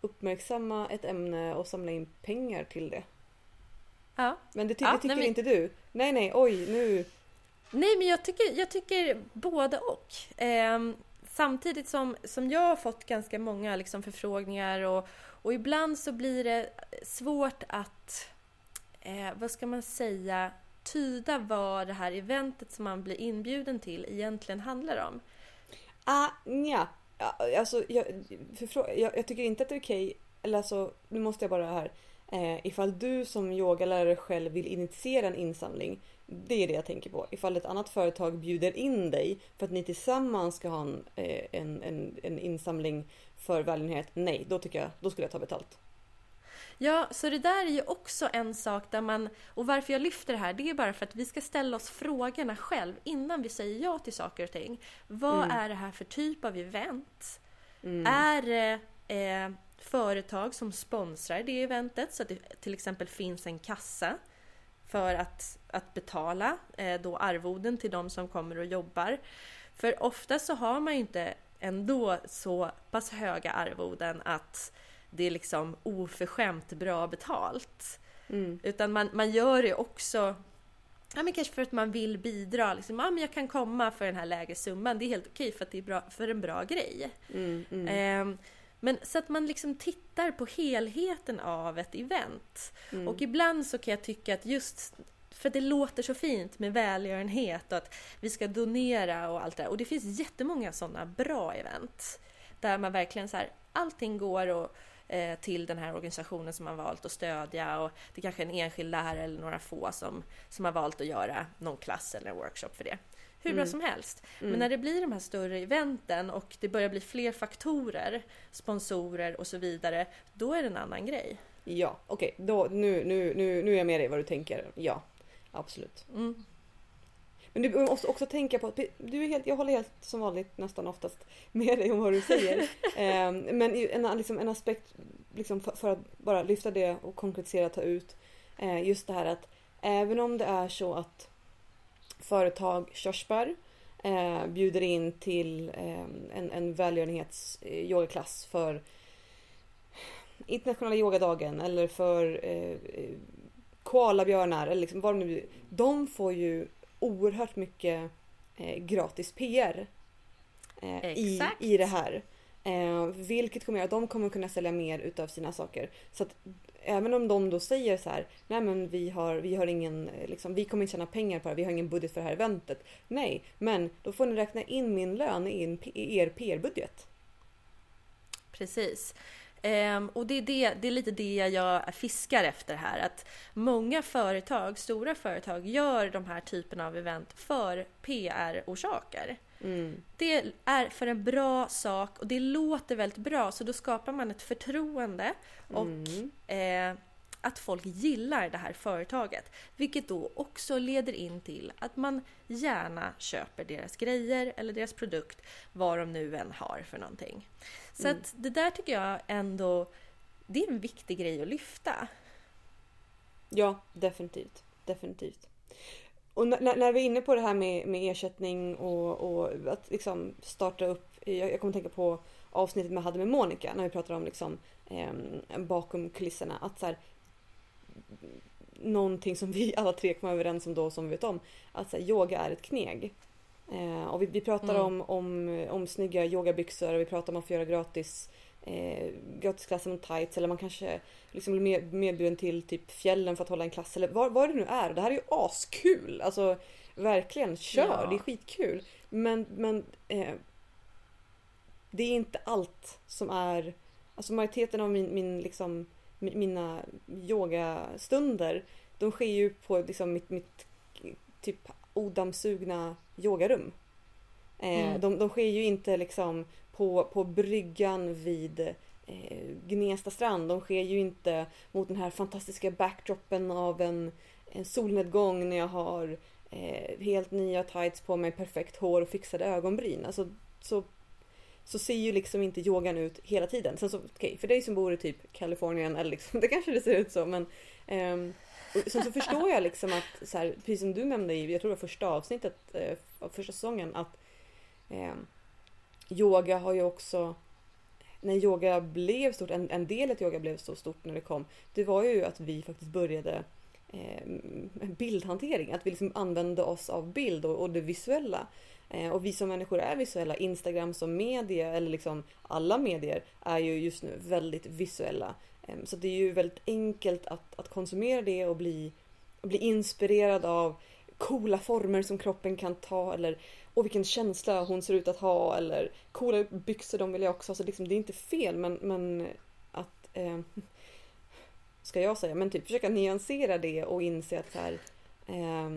uppmärksamma ett ämne och samla in pengar till det. ja. Men det, ty- Ja, det tycker nej, men- inte du? Nej, nej, oj, nu. Nej, men jag tycker, jag tycker både och. Ehm, samtidigt som, som jag har fått ganska många liksom, förfrågningar och, och ibland så blir det svårt att, eh, vad ska man säga, tyda vad det här eventet som man blir inbjuden till egentligen handlar om. Ah, nja. Alltså, jag, förfrå- jag, jag tycker inte att det är okej, eller alltså, nu måste jag bara här. Eh, ifall du som yogalärare själv vill initiera en insamling, det är det jag tänker på. Ifall ett annat företag bjuder in dig för att ni tillsammans ska ha en, eh, en, en, en insamling för välgörenhet, nej, då tycker jag, då skulle jag ta betalt. Ja, så det där är ju också en sak där man, och varför jag lyfter det här, det är bara för att vi ska ställa oss frågorna själv innan vi säger ja till saker och ting. Vad Mm. är det här för typ av event? Mm. Är det eh, företag som sponsrar det eventet så att det till exempel finns en kassa för att, att betala eh, då arvoden till de som kommer och jobbar. För ofta så har man ju inte ändå så pass höga arvoden att det är liksom oförskämt bra betalt. Mm. Utan man, man gör det också Ja men kanske för att man vill bidra, liksom, ja men jag kan komma för den här lägre summan, det är helt okej för att det är bra, för en bra grej. Mm. Mm. Ehm, men så att man liksom tittar på helheten av ett event. Mm. Och ibland så kan jag tycka att just för det låter så fint med välgörenhet och att vi ska donera och allt det där. Och det finns jättemånga sådana bra event. Där man verkligen så här, allting går och, eh, till den här organisationen som man valt att stödja och det kanske är en enskild lärare eller några få som, som har valt att göra någon klass eller en workshop för det. Hur bra Mm. som helst. Mm. Men när det blir de här större eventen och det börjar bli fler faktorer, sponsorer och så vidare, då är det en annan grej. Ja, okej. Då, nu, nu, nu, nu är jag med dig vad du tänker. Ja, absolut. Mm. Men du måste också tänka på att du är helt, jag håller helt som vanligt nästan oftast med dig om vad du säger. Ehm, men en, liksom, en aspekt liksom för, för att bara lyfta det och konkretisera, ta ut. eh, just det här att även om det är så att företag Körsbär eh, bjuder in till eh, en, en välgörenhets eh, för internationella yogadagen eller för eh, eh, koalabjörnar eller liksom vad de nu De får ju oerhört mycket eh, gratis PR eh, i, i det här. Eh, vilket kommer göra att de kommer kunna sälja mer utav sina saker. Så att även om de då säger så här, nej men vi har, vi har ingen, eh, liksom, vi kommer inte tjäna pengar på det här, vi har ingen budget för det här eventet. Nej, men då får ni räkna in min lön i er PR-budget. Precis. Ehm, och det är, det, det är lite det jag fiskar efter här. Att många företag, stora företag, gör de här typerna av event för PR-orsaker. Mm. Det är för en bra sak och det låter väldigt bra så då skapar man ett förtroende och Mm. eh, att folk gillar det här företaget. Vilket då också leder in till att man gärna köper deras grejer eller deras produkt, vad de nu än har för någonting. Så Mm. att det där tycker jag ändå, det är en viktig grej att lyfta. Ja, definitivt. Definitivt. Och när, när vi är inne på det här med, med ersättning och, och att liksom starta upp. Jag, jag kommer tänka på avsnittet jag hade med Monica när vi pratade om liksom, eh, bakom kulisserna. Att så här, någonting som vi alla tre kom överens om då som vi vet om. Att här, yoga är ett kneg. Eh, och vi, vi pratar Mm. om, om, om snygga yogabyxor och vi pratar om att få göra gratis eh, gratisklasser med tights eller man kanske liksom blir med, medbjuden till typ fjällen för att hålla en klass eller vad, vad det nu är. Det här är ju askul! Alltså verkligen, kör! Ja. Det är skitkul. Men, men eh, det är inte allt som är... Alltså majoriteten av min, min liksom, mina yogastunder de sker ju på liksom mitt, mitt typ odammsugna yogarum. Eh, Mm. de, de sker ju inte liksom på, på bryggan vid eh, Gnesta strand. De sker ju inte mot den här fantastiska backdropen av en, en solnedgång när jag har eh, helt nya tights på mig, perfekt hår och fixade ögonbryn. Alltså, så, så ser ju liksom inte yogan ut hela tiden. Sen så, okej, för dig som bor i typ Kalifornien, eller liksom, det kanske det ser ut så, men um, sen så förstår jag liksom att, så här, precis som du nämnde i, jag tror det var första avsnittet eh, av första säsongen, att ehm, yoga har ju också när yoga blev stort, en, en del att yoga blev så stort när det kom, det var ju att vi faktiskt började eh, bildhantering. Att vi liksom använde oss av bild och, och det visuella. Eh, och vi som människor är visuella. Instagram som media, eller liksom alla medier, är ju just nu väldigt visuella. Ehm, så det är ju väldigt enkelt att, att konsumera det och bli, bli inspirerad av coola former som kroppen kan ta eller och vilken känsla hon ser ut att ha eller coola byxor de vill jag också ha. Så liksom, det är inte fel men, men att eh, ska jag säga, men typ försöka nyansera det och inse att så här, eh,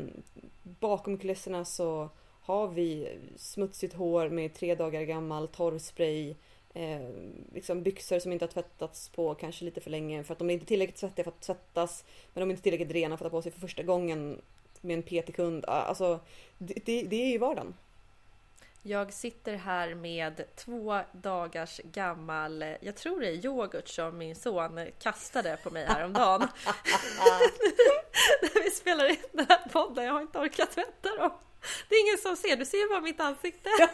bakom kulisserna så har vi smutsigt hår med tre dagar gammal torrspray eh, liksom byxor som inte har tvättats på kanske lite för länge för att de är inte tillräckligt svettiga för att tvättas. Men de är inte tillräckligt rena för att ta på sig för första gången med en PT-kund. Alltså, det, det, det är ju vardagen. Jag sitter här med två dagars gammal, jag tror det är yoghurt som min son kastade på mig häromdagen. När vi spelar in den här podden, jag har inte orkat tvätta dem. Det är ingen som ser, du ser ju bara mitt ansikte. Ja,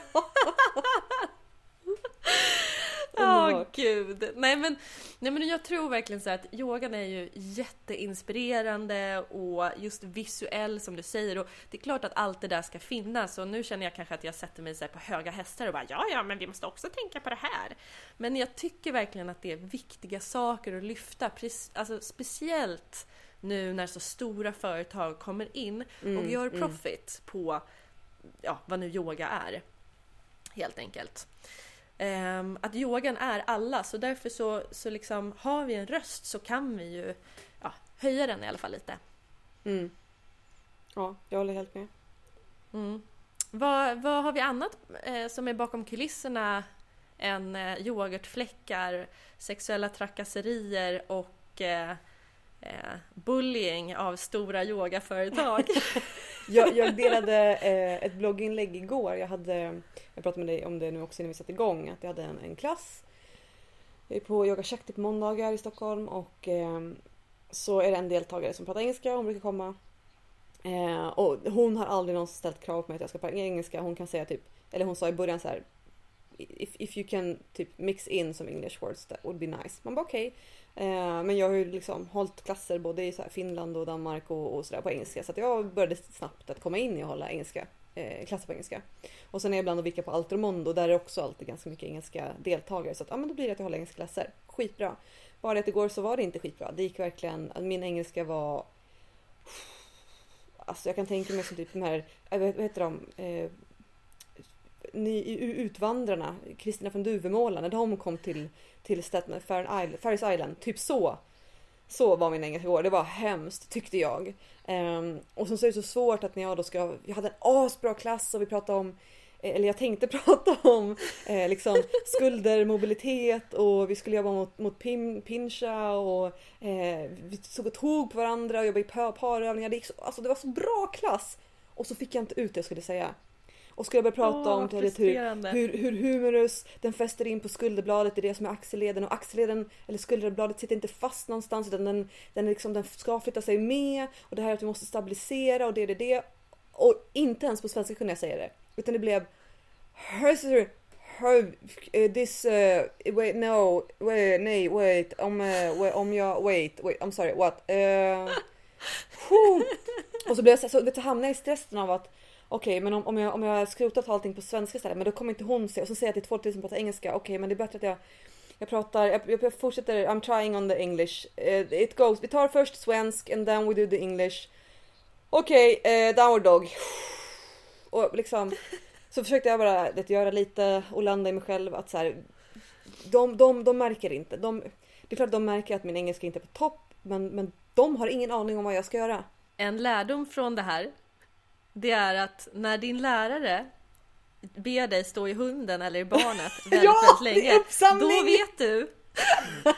oh, gud. Nej men, nej men jag tror verkligen så att yogan är ju jätteinspirerande och just visuell som du säger och det är klart att allt det där ska finnas och nu känner jag kanske att jag sätter mig så på höga hästar och bara ja, ja, men vi måste också tänka på det här. Men jag tycker verkligen att det är viktiga saker att lyfta, alltså speciellt nu när så stora företag kommer in och mm, gör mm. profit mm. på ja, vad nu yoga är. Helt enkelt. Um, att yogan är alla så därför så, så liksom har vi en röst så kan vi ju ja, höja den i alla fall lite. Mm. Ja, jag håller helt med. Mm. Vad, vad har vi annat eh, som är bakom kulisserna än eh, yoghurtfläckar, sexuella trakasserier och eh, eh, bullying av stora yogaföretag. jag, jag delade eh, ett blogginlägg igår. Jag, hade, jag pratade med dig om det nu också innan vi satte igång. Att jag hade en, en klass på Yoga Shakti typ på måndagar i Stockholm och eh, så är det en deltagare som pratar engelska. Hon brukar komma. Eh, och hon har aldrig någonsin ställt krav på mig att jag ska prata engelska. Hon kan säga typ, eller hon sa i början så här. If, if you can typ mix in some English words that would be nice. Man bara okej. Okay. Eh, men jag har ju liksom hållit klasser både i Finland och Danmark och, och sådär på engelska. Så jag började snabbt att komma in i att hålla engelska, eh, klasser på engelska. Och sen är jag ibland och vickar på Altromondo där är det också alltid ganska mycket engelska deltagare. Så att, ja, men då blir det att jag håller engelska klasser. Skitbra. Bara det att igår så var det inte skitbra. Det gick verkligen, min engelska var Alltså jag kan tänka mig som typ de här, eh, vad heter de? Eh, ni, utvandrarna, Kristina från Duvemåla, när de kom till, till Staten, Ferris Island, typ så. Så var min engelska igår. Det var hemskt tyckte jag. Um, och så är det så svårt att när jag då ska, jag hade en asbra klass och vi pratade om eh, eller jag tänkte prata om eh, liksom skulder, mobilitet och vi skulle jobba mot, mot pin, pincha och eh, vi såg och tog på varandra och jobbade i parövningar. Det, alltså, det var så bra klass! Och så fick jag inte ut det jag skulle säga. Och skulle börja prata oh, om hur, hur, hur humerus den fäster in på skulderbladet, det är det som är axelleden. Och axelleden eller skulderbladet sitter inte fast någonstans utan den, den, liksom, den ska flytta sig med. Och det här är att vi måste stabilisera och det är det, det. Och inte ens på svenska kunde jag säga det. Utan det blev this uh, wait no wait nej wait om uh, om jag wait wait I'm sorry what? Uh, och så blev jag så, så, så hamnade jag i stressen av att okej okay, men om, om, jag, om jag skrotat allting på svenska istället men då kommer inte hon se och så säger jag till två till som pratar engelska okej okay, men det är bättre att jag jag pratar, jag, jag fortsätter, I'm trying on the English. Uh, it goes, vi tar först svensk and then we do the English. Okej, okay, uh, downward dog. Och liksom så försökte jag bara vet, göra lite och landa i mig själv att så här, de, de, de märker inte. De, det är klart att de märker att min engelska inte är på topp men, men de har ingen aning om vad jag ska göra. En lärdom från det här det är att när din lärare ber dig stå i hunden eller i barnet väldigt, ja, väldigt länge, då vet du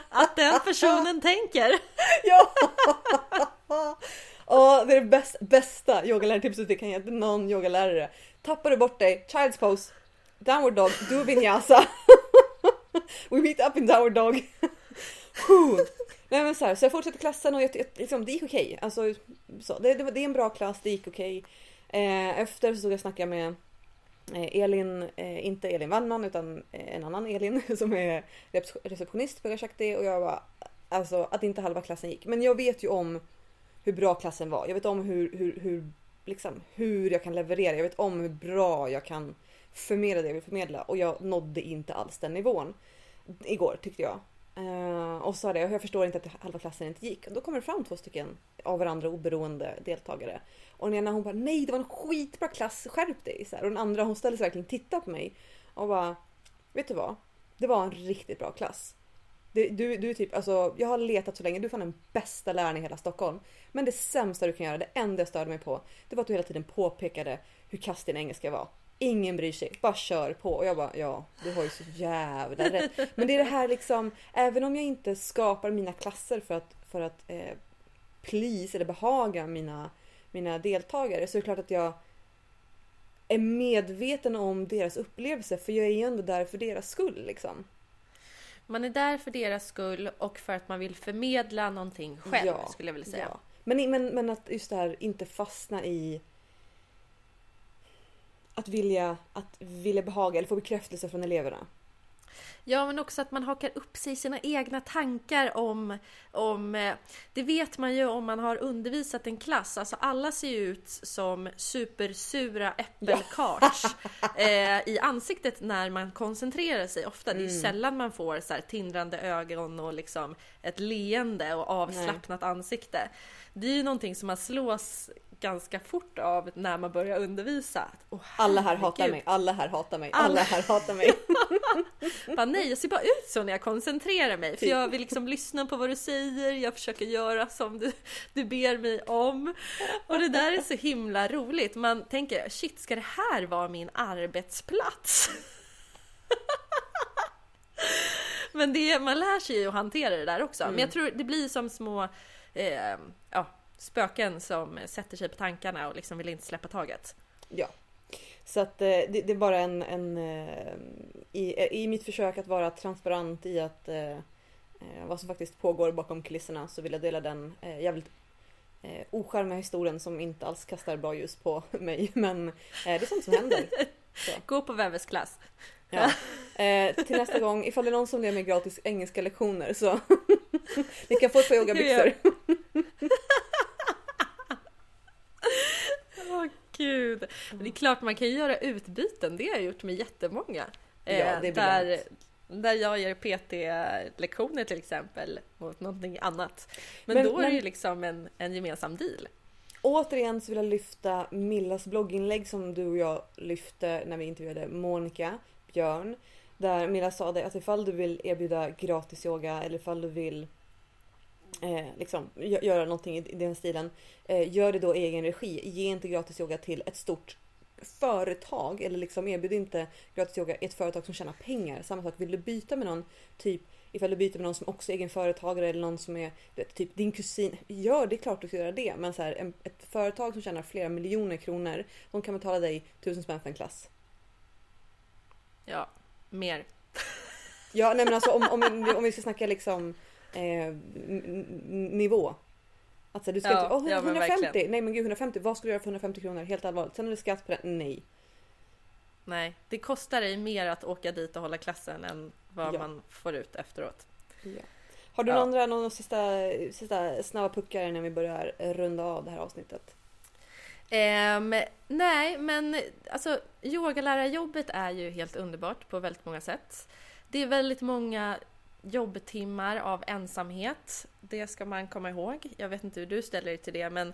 att den personen tänker. Ja! Oh, det är det bästa, bästa yogalärartipset vi kan ge till någon yogalärare. Tappar du bort dig, child's pose, downward dog, do vinyasa. We meet up in downward dog. Nej men så, här, så jag fortsatte klassen och jag, liksom, det gick okej. Okay. Alltså, det, det, det, är en bra klass, det gick okej. Okay. Eh, efter så stod jag och snackade med eh, Elin, eh, inte Elin Wallman utan eh, en annan Elin som är receptionist på Gashakti och jag var alltså att inte halva klassen gick. Men jag vet ju om hur bra klassen var. Jag vet om hur, hur, hur, liksom, hur jag kan leverera. Jag vet om hur bra jag kan förmedla det jag vill förmedla och jag nådde inte alls den nivån igår tyckte jag. Uh, och sa det, jag förstår inte att halva klassen inte gick. Och då kommer det fram två stycken av varandra oberoende deltagare. Och den ena hon bara nej det var en skitbra klass, skärp dig! Så här. Och den andra hon ställde sig verkligen och tittar på mig och bara vet du vad? Det var en riktigt bra klass. Du, du, du typ, alltså, jag har letat så länge, du är fan den bästa läraren i hela Stockholm. Men det sämsta du kan göra, det enda jag störde mig på, det var att du hela tiden påpekade hur kass din engelska var. Ingen bryr sig, bara kör på. Och jag bara ja, du har ju så jävla rätt. Men det är det här liksom, även om jag inte skapar mina klasser för att, för att eh, please eller behaga mina, mina deltagare så är det klart att jag är medveten om deras upplevelse för jag är ju ändå där för deras skull liksom. Man är där för deras skull och för att man vill förmedla någonting själv Ja, skulle jag vilja säga. Ja. Men, men, men att just det här inte fastna i att vilja, att vilja behaga eller få bekräftelse från eleverna. Ja, men också att man hakar upp sig i sina egna tankar om, om... eh, Det vet man ju om man har undervisat en klass. Alltså alla ser ju ut som supersura äppelkarts eh, i ansiktet när man koncentrerar sig. Ofta, det är ju Mm. sällan man får så här tindrande ögon och liksom ett leende och avslappnat ansikte. Det är ju någonting som man slås ganska fort av när man börjar undervisa. Åh, Alla här hatar mig, alla här hatar mig, Alla- alla här hatar mig. Bara, nej, jag ser bara ut så när jag koncentrerar mig. För Typ. jag vill liksom lyssna på vad du säger, jag försöker göra som du, du ber mig om. Och det där är så himla roligt. Man tänker, shit, ska det här vara min arbetsplats? Men det, man lär sig ju att hantera det där också. Men jag tror det blir som små eh, spöken som sätter sig på tankarna och liksom vill inte släppa taget. Ja. Så att eh, det, det är bara en, en eh, i, i mitt försök att vara transparent i att eh, eh, vad som faktiskt pågår bakom kulisserna så vill jag dela den eh, jävligt eh, ocharmiga historien som inte alls kastar bra ljus på mig. Men eh, det är sånt som händer. Så, Gå på vävesklass. ja. eh, till nästa gång, ifall det är någon som ger mig gratis engelska lektioner så ni kan få ett par yogabyxor. Åh gud. Men det är klart man kan ju göra utbyten, det har jag gjort med jättemånga. Eh, Ja, det är där, där jag ger PT-lektioner till exempel mot någonting annat. Men, Men- då är det men- ju liksom en, en gemensam deal. Återigen så vill jag lyfta Millas blogginlägg som du och jag lyfte när vi intervjuade Monica Björn. Där Milla sa det att ifall du vill erbjuda gratis yoga eller ifall du vill eh, liksom, gö- göra någonting i, den stilen. Eh, gör det då i egen regi. Ge inte gratis yoga till ett stort företag eller liksom erbjud inte gratis yoga i ett företag som tjänar pengar. Samma sak, vill du byta med någon typ ifall du byter med någon som också är egen företagare eller någon som är vet, typ din kusin. Gör det, är klart du ska göra det. Men så här, en, ett företag som tjänar flera miljoner kronor, de kan betala dig tusen spänn för en klass. Ja, mer. Ja, nej men alltså om, om, om vi ska snacka liksom eh, nivå. Att så här, du ska Ja, inte, oh, ja, men 150, verkligen. nej men gud 150, vad ska du göra för 150 kronor? Helt allvarligt. Sen är det skatt på det, nej. Nej, det kostar dig mer att åka dit och hålla klassen än vad Ja. man får ut efteråt. Har du Ja. några någon sista, sista snabba puckar innan vi börjar runda av det här avsnittet? Ehm, nej, men alltså yogalärarjobbet är ju helt underbart på väldigt många sätt. Det är väldigt många jobbtimmar av ensamhet. Det ska man komma ihåg. Jag vet inte hur du ställer dig till det, men,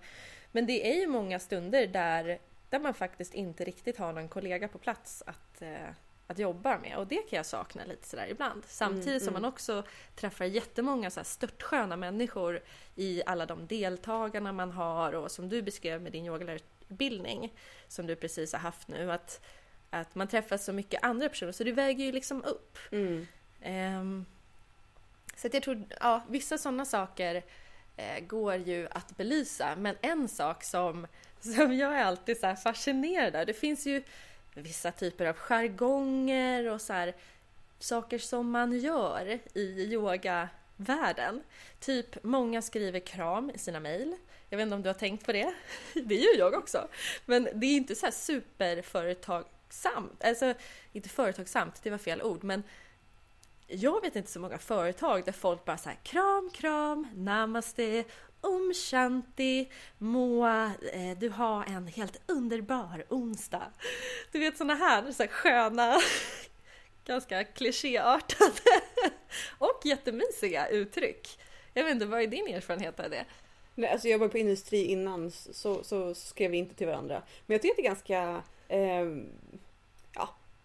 men det är ju många stunder där, där man faktiskt inte riktigt har någon kollega på plats att, eh, att jobba med. Och det kan jag sakna lite sådär ibland. Samtidigt som mm. man också träffar jättemånga så här störtsköna människor i alla de deltagarna man har och som du beskrev med din yogalärarutbildning som du precis har haft nu. Att, att man träffar så mycket andra personer så det väger ju liksom upp. Mm. Ehm, så att jag tror, ja, vissa sådana saker eh, går ju att belysa. Men en sak som, som jag är alltid så här fascinerad av, det finns ju vissa typer av jargonger och så här, saker som man gör i yogavärlden. Typ, många skriver kram i sina mejl. Jag vet inte om du har tänkt på det? Det gör jag också. Men det är inte så här superföretagsamt. Alltså, inte företagsamt, det var fel ord, men jag vet inte så många företag där folk bara säger kram, kram, namaste, om shanti, må eh, du har en helt underbar onsdag. Du vet såna här, så här sköna, ganska klichéartade och jättemysiga uttryck. Jag vet inte, vad är din erfarenhet av det? Nej, alltså jag var på industri innan så, så skrev vi inte till varandra. Men jag tycker att det är ganska... eh,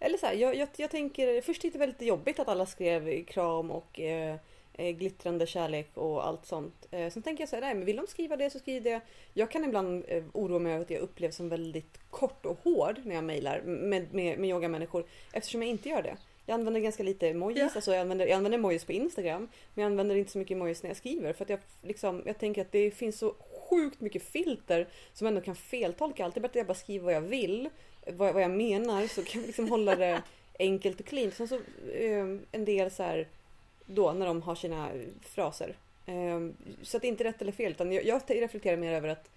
eller så här, jag, jag, jag tänker... Först tyckte det var lite jobbigt att alla skrev kram och eh, eh, glittrande kärlek och allt sånt. Eh, sen tänker jag så här, nej men vill de skriva det så skriv det. Jag kan ibland eh, oroa mig över att jag upplevs som väldigt kort och hård när jag mejlar med, med, med yogamänniskor eftersom jag inte gör det. Jag använder ganska lite emojis, Ja. alltså jag använder, jag använder emojis på Instagram. Men jag använder inte så mycket emojis när jag skriver för att jag, liksom, jag tänker att det finns så sjukt mycket filter som ändå kan feltolka allt. Det är bättre att jag bara skriver vad jag vill, vad, vad jag menar så kan vi liksom hålla det enkelt och clean. Sen så eh, en del så här då när de har sina fraser. Eh, så att det är inte rätt eller fel utan jag, jag reflekterar mer över att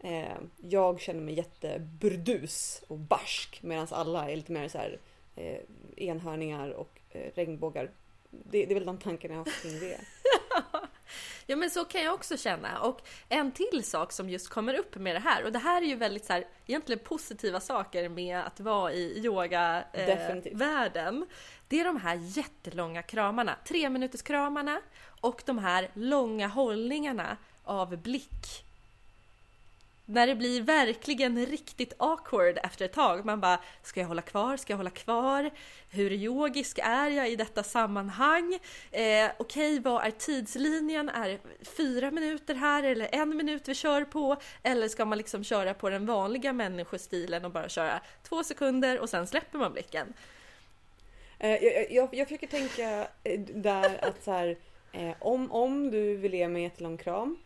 eh, jag känner mig jätteburdus och barsk medan alla är lite mer så här eh, enhörningar och eh, regnbågar. Det, det är väl de tankarna jag har kring det. Ja men så kan jag också känna. Och en till sak som just kommer upp med det här, och det här är ju väldigt så här, egentligen positiva saker med att vara i yoga-världen. det är de här jättelånga kramarna, tre minuters kramarna och de här långa hållningarna av blick. När det blir verkligen riktigt awkward efter ett tag. Man bara, ska jag hålla kvar? Ska jag hålla kvar? Hur yogisk är jag i detta sammanhang? Eh, Okej, vad är tidslinjen? Är det fyra minuter här eller en minut vi kör på? Eller ska man liksom köra på den vanliga människostilen och bara köra två sekunder och sen släpper man blicken? Eh, jag, jag, jag försöker tänka eh, där att så här, eh, om, om du vill ge mig en jättelång kram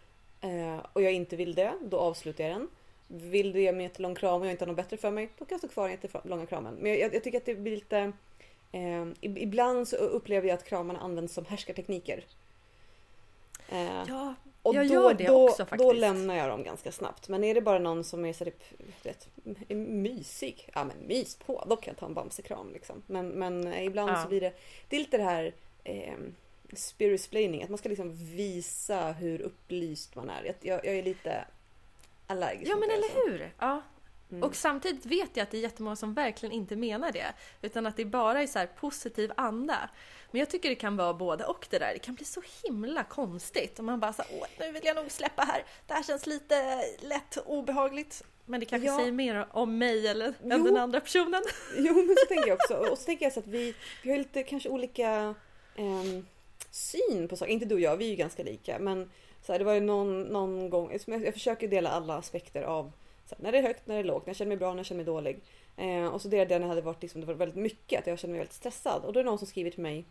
eh, och jag inte vill det, då avslutar jag den. Vill du ge mig en jättelång kram och jag inte har något bättre för mig, då kan jag stå kvar i den jättelånga kramen. Men jag, jag tycker att det blir lite... Eh, ib- ibland så upplever jag att kramarna används som härskartekniker. Eh, Ja, och jag då, gör det då, också Då faktiskt. lämnar jag dem ganska snabbt. Men är det bara någon som är så typ, vet, mysig, ja men mys på, då kan jag ta en bamsekram liksom. Men, men eh, ibland Ja. så blir det, det är lite det här eh, spirit-splaining, att man ska liksom visa hur upplyst man är. Jag, jag, jag är lite allergisk ja men det, eller alltså. hur? Ja. Mm. Och samtidigt vet jag att det är jättemånga som verkligen inte menar det. Utan att det bara är så här positiv anda. Men jag tycker det kan vara både och det där. Det kan bli så himla konstigt. Och man bara så åh nu vill jag nog släppa här. Det här känns lite lätt obehagligt. Men det kanske Ja. säger mer om mig eller än den andra personen. Jo men så tänker jag också. Och så tänker jag så att vi, vi har lite kanske olika ehm, syn på saker. Inte du och jag, vi är ju ganska lika. Men så här, det var ju någon, någon gång, jag, försöker dela alla aspekter av här, när det är högt, när det är lågt, när jag känner mig bra, när jag känner mig dålig. Eh, och så delade jag när det hade varit, liksom, det var väldigt mycket, att jag kände mig väldigt stressad. Och då är det någon som skriver till mig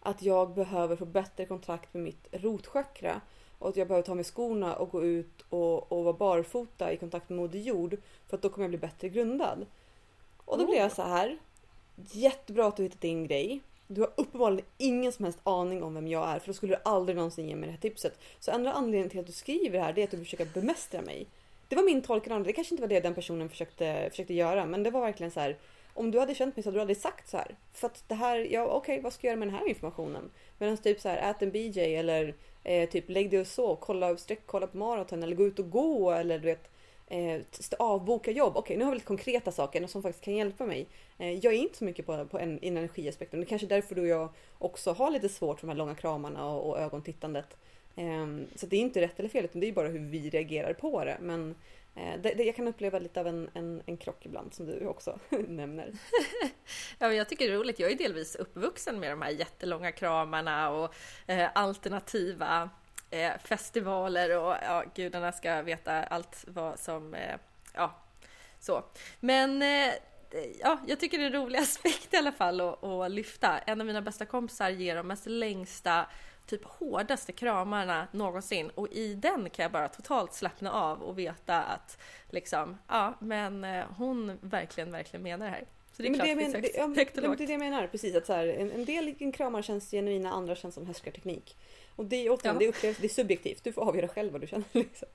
att jag behöver få bättre kontakt med mitt rotchakra. Och att jag behöver ta med skorna och gå ut och, och vara barfota i kontakt med Moder Jord. För att då kommer jag bli bättre grundad. Och då blir jag så här. Jättebra att du hittat din grej. Du har uppenbarligen ingen som helst aning om vem jag är för då skulle du aldrig någonsin ge mig det här tipset. Så enda anledningen till att du skriver det här det är att du försöker bemästra mig. Det var min tolkning av det. Det kanske inte var det den personen försökte, försökte göra men det var verkligen så här. Om du hade känt mig så hade du aldrig sagt så här. För att det här, ja okej vad ska jag göra med den här informationen? Medan typ så här ät en BJ eller eh, typ lägg dig och så, kolla sträck, kolla på maraton eller gå ut och gå eller du vet eh, avboka jobb. Okej, nu har vi lite konkreta saker som faktiskt kan hjälpa mig. Eh, jag är inte så mycket på, på en, en energiaspekten. Det är kanske är därför du och jag också har lite svårt för de här långa kramarna och, och ögontittandet. Eh, så det är inte rätt eller fel utan det är bara hur vi reagerar på det. Men eh, det, det, jag kan uppleva lite av en, en, en krock ibland som du också nämner. Ja, men jag tycker det är roligt. Jag är delvis uppvuxen med de här jättelånga kramarna och eh, alternativa eh, festivaler och ja, gudarna ska veta allt vad som, eh, ja, så. Men eh, ja, jag tycker det är en rolig aspekt i alla fall att, att lyfta. En av mina bästa kompisar ger de mest längsta, typ hårdaste kramarna någonsin och i den kan jag bara totalt slappna av och veta att liksom, ja, men hon verkligen, verkligen menar det här. Så det är Men klart det, men, det, ja, men det är det jag menar. Precis, att så här, en, en del kramar känns genuina, andra känns som härskarteknik. Och det är återigen, Ja. det, upplevs, det är subjektivt. Du får avgöra själv vad du känner. Liksom.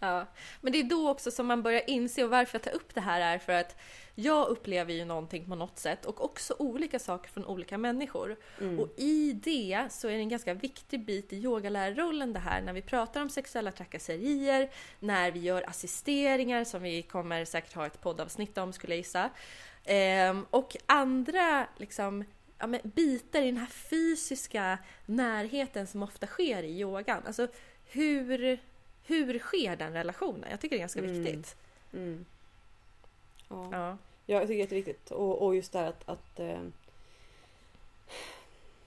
Ja, men det är då också som man börjar inse och varför jag tar upp det här är för att jag upplever ju någonting på något sätt och också olika saker från olika människor. Mm. Och i det så är det en ganska viktig bit i yogalärarrollen det här när vi pratar om sexuella trakasserier, när vi gör assisteringar som vi kommer säkert ha ett poddavsnitt om skulle jag gissa. Ehm, och andra liksom ja, men bitar i den här fysiska närheten som ofta sker i yogan. Alltså hur, hur sker den relationen? Jag tycker det är ganska Mm. viktigt. Mm. Ja. Ja. Ja, jag tycker det är jätteviktigt. Och, och just det här att, att eh,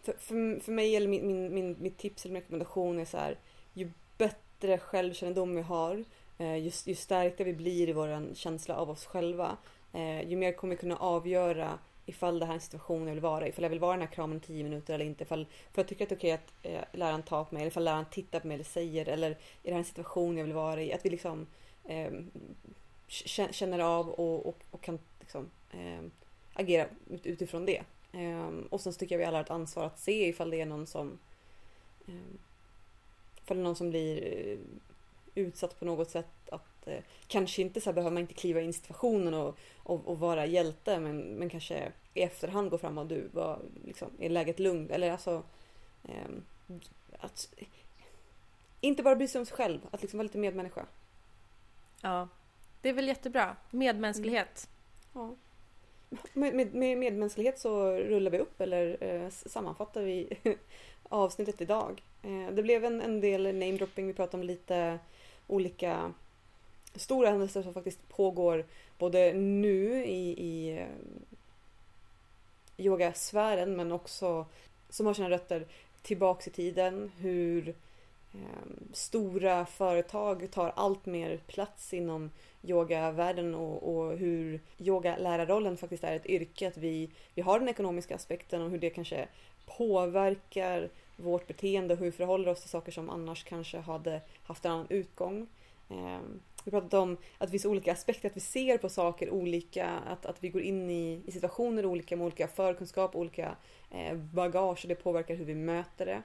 för, för, för mig eller min, min, min, mitt tips eller min rekommendation är så här. Ju bättre självkännedom vi har, eh, ju, ju starkare vi blir i vår känsla av oss själva, eh, ju mer kommer vi kunna avgöra ifall det här är en situation jag vill vara i. Ifall jag vill vara i den här kramen i 10 minuter eller inte. Ifall, för jag tycker att det är okej att eh, läraren tar på mig eller ifall läraren tittar på mig eller säger eller är det här en situation jag vill vara i. Att vi liksom eh, känner av och, och, och kan liksom, eh, agera utifrån det. Eh, och sen så tycker jag vi alla har ett ansvar att se ifall det är någon som eh, ifall det är någon som blir eh, utsatt på något sätt att eh, kanske inte så här, behöver man inte kliva in i situationen och, och, och, vara hjälte men, men kanske i efterhand gå fram och du var liksom, är läget lugnt eller alltså eh, att inte bara bry sig om sig själv, att liksom vara lite medmänniska. Ja, det är väl jättebra. Medmänsklighet. Mm. Ja. Med, med, med, medmänsklighet så rullar vi upp eller eh, sammanfattar vi avsnittet idag. Eh, det blev en, en del namedropping, vi pratade om lite olika stora händelser som faktiskt pågår både nu i, i eh, yogasfären men också som har sina rötter tillbaks i tiden. Hur eh, stora företag tar allt mer plats inom yogavärlden och, och hur yogalärarrollen faktiskt är ett yrke. Att vi, vi har den ekonomiska aspekten och hur det kanske påverkar vårt beteende och hur vi förhåller oss till saker som annars kanske hade haft en annan utgång. Eh, vi pratat om att det finns olika aspekter, att vi ser på saker olika, att, att vi går in i, i situationer olika med olika förkunskap, olika eh, bagage och det påverkar hur vi möter det.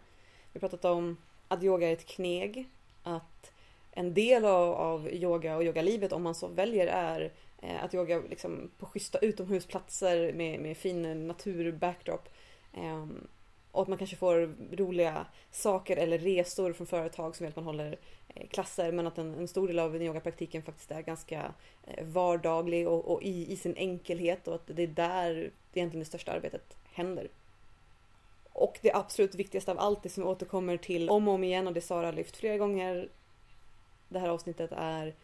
Vi har pratat om att yoga är ett kneg, att en del av, av yoga och yogalivet om man så väljer är eh, att yoga liksom på schyssta utomhusplatser med, med fin natur-backdrop. Eh, och att man kanske får roliga saker eller resor från företag som gör att man håller eh, klasser men att en, en stor del av yogapraktiken faktiskt är ganska eh, vardaglig och, och i, i, sin enkelhet och att det är där egentligen det största arbetet händer. Och det absolut viktigaste av allt, det som vi återkommer till om och om igen och det Sara har lyft flera gånger det här avsnittet är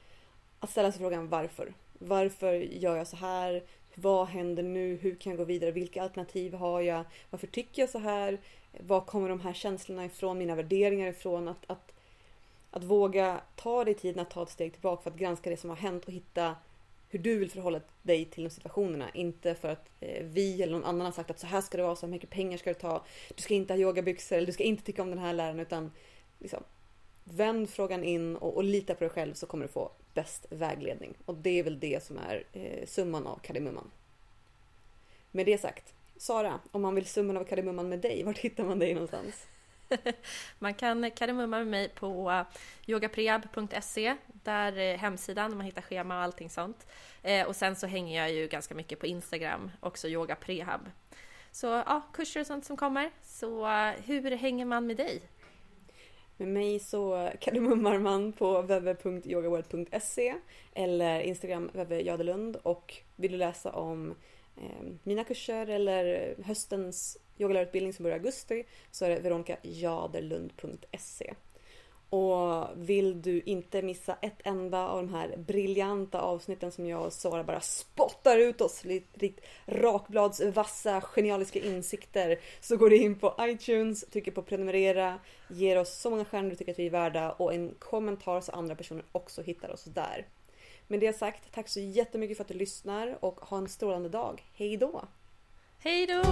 att ställa sig frågan varför. Varför gör jag så här? Vad händer nu? Hur kan jag gå vidare? Vilka alternativ har jag? Varför tycker jag så här? Var kommer de här känslorna ifrån? Mina värderingar ifrån? Att, att, att våga ta dig tiden att ta ett steg tillbaka för att granska det som har hänt och hitta hur du vill förhålla dig till de situationerna. Inte för att eh, vi eller någon annan har sagt att så här ska det vara, så här mycket pengar ska du ta. Du ska inte ha yogabyxor eller du ska inte tycka om den här läraren utan liksom, vänd frågan in och, och lita på dig själv så kommer du få bäst vägledning. Och det är väl det som är eh, summan av kardemumman. Med det sagt, Sara, om man vill summan av kardemumman med dig, vart hittar man dig någonstans? man kan kardemumma med mig på eh, yogapreab.se, där är hemsidan, man hittar schema och allting sånt. Eh, och sen så hänger jag ju ganska mycket på Instagram, också yogaprehab. Så ja, kurser och sånt som kommer. Så hur hänger man med dig? Med mig så kardemummar man på www.yogaworld.se eller Instagram www.jadelund och vill du läsa om eh, mina kurser eller höstens yogalärarutbildning som börjar i augusti så är det veronikajaderlund.se. Och vill du inte missa ett enda av de här briljanta avsnitten som jag och Sara bara spottar ut oss likt rakbladsvassa genialiska insikter så går du in på iTunes, trycker på prenumerera, ger oss så många stjärnor du tycker att vi är värda och en kommentar så andra personer också hittar oss där. Med det sagt, tack så jättemycket för att du lyssnar och ha en strålande dag. Hej då! Hej då!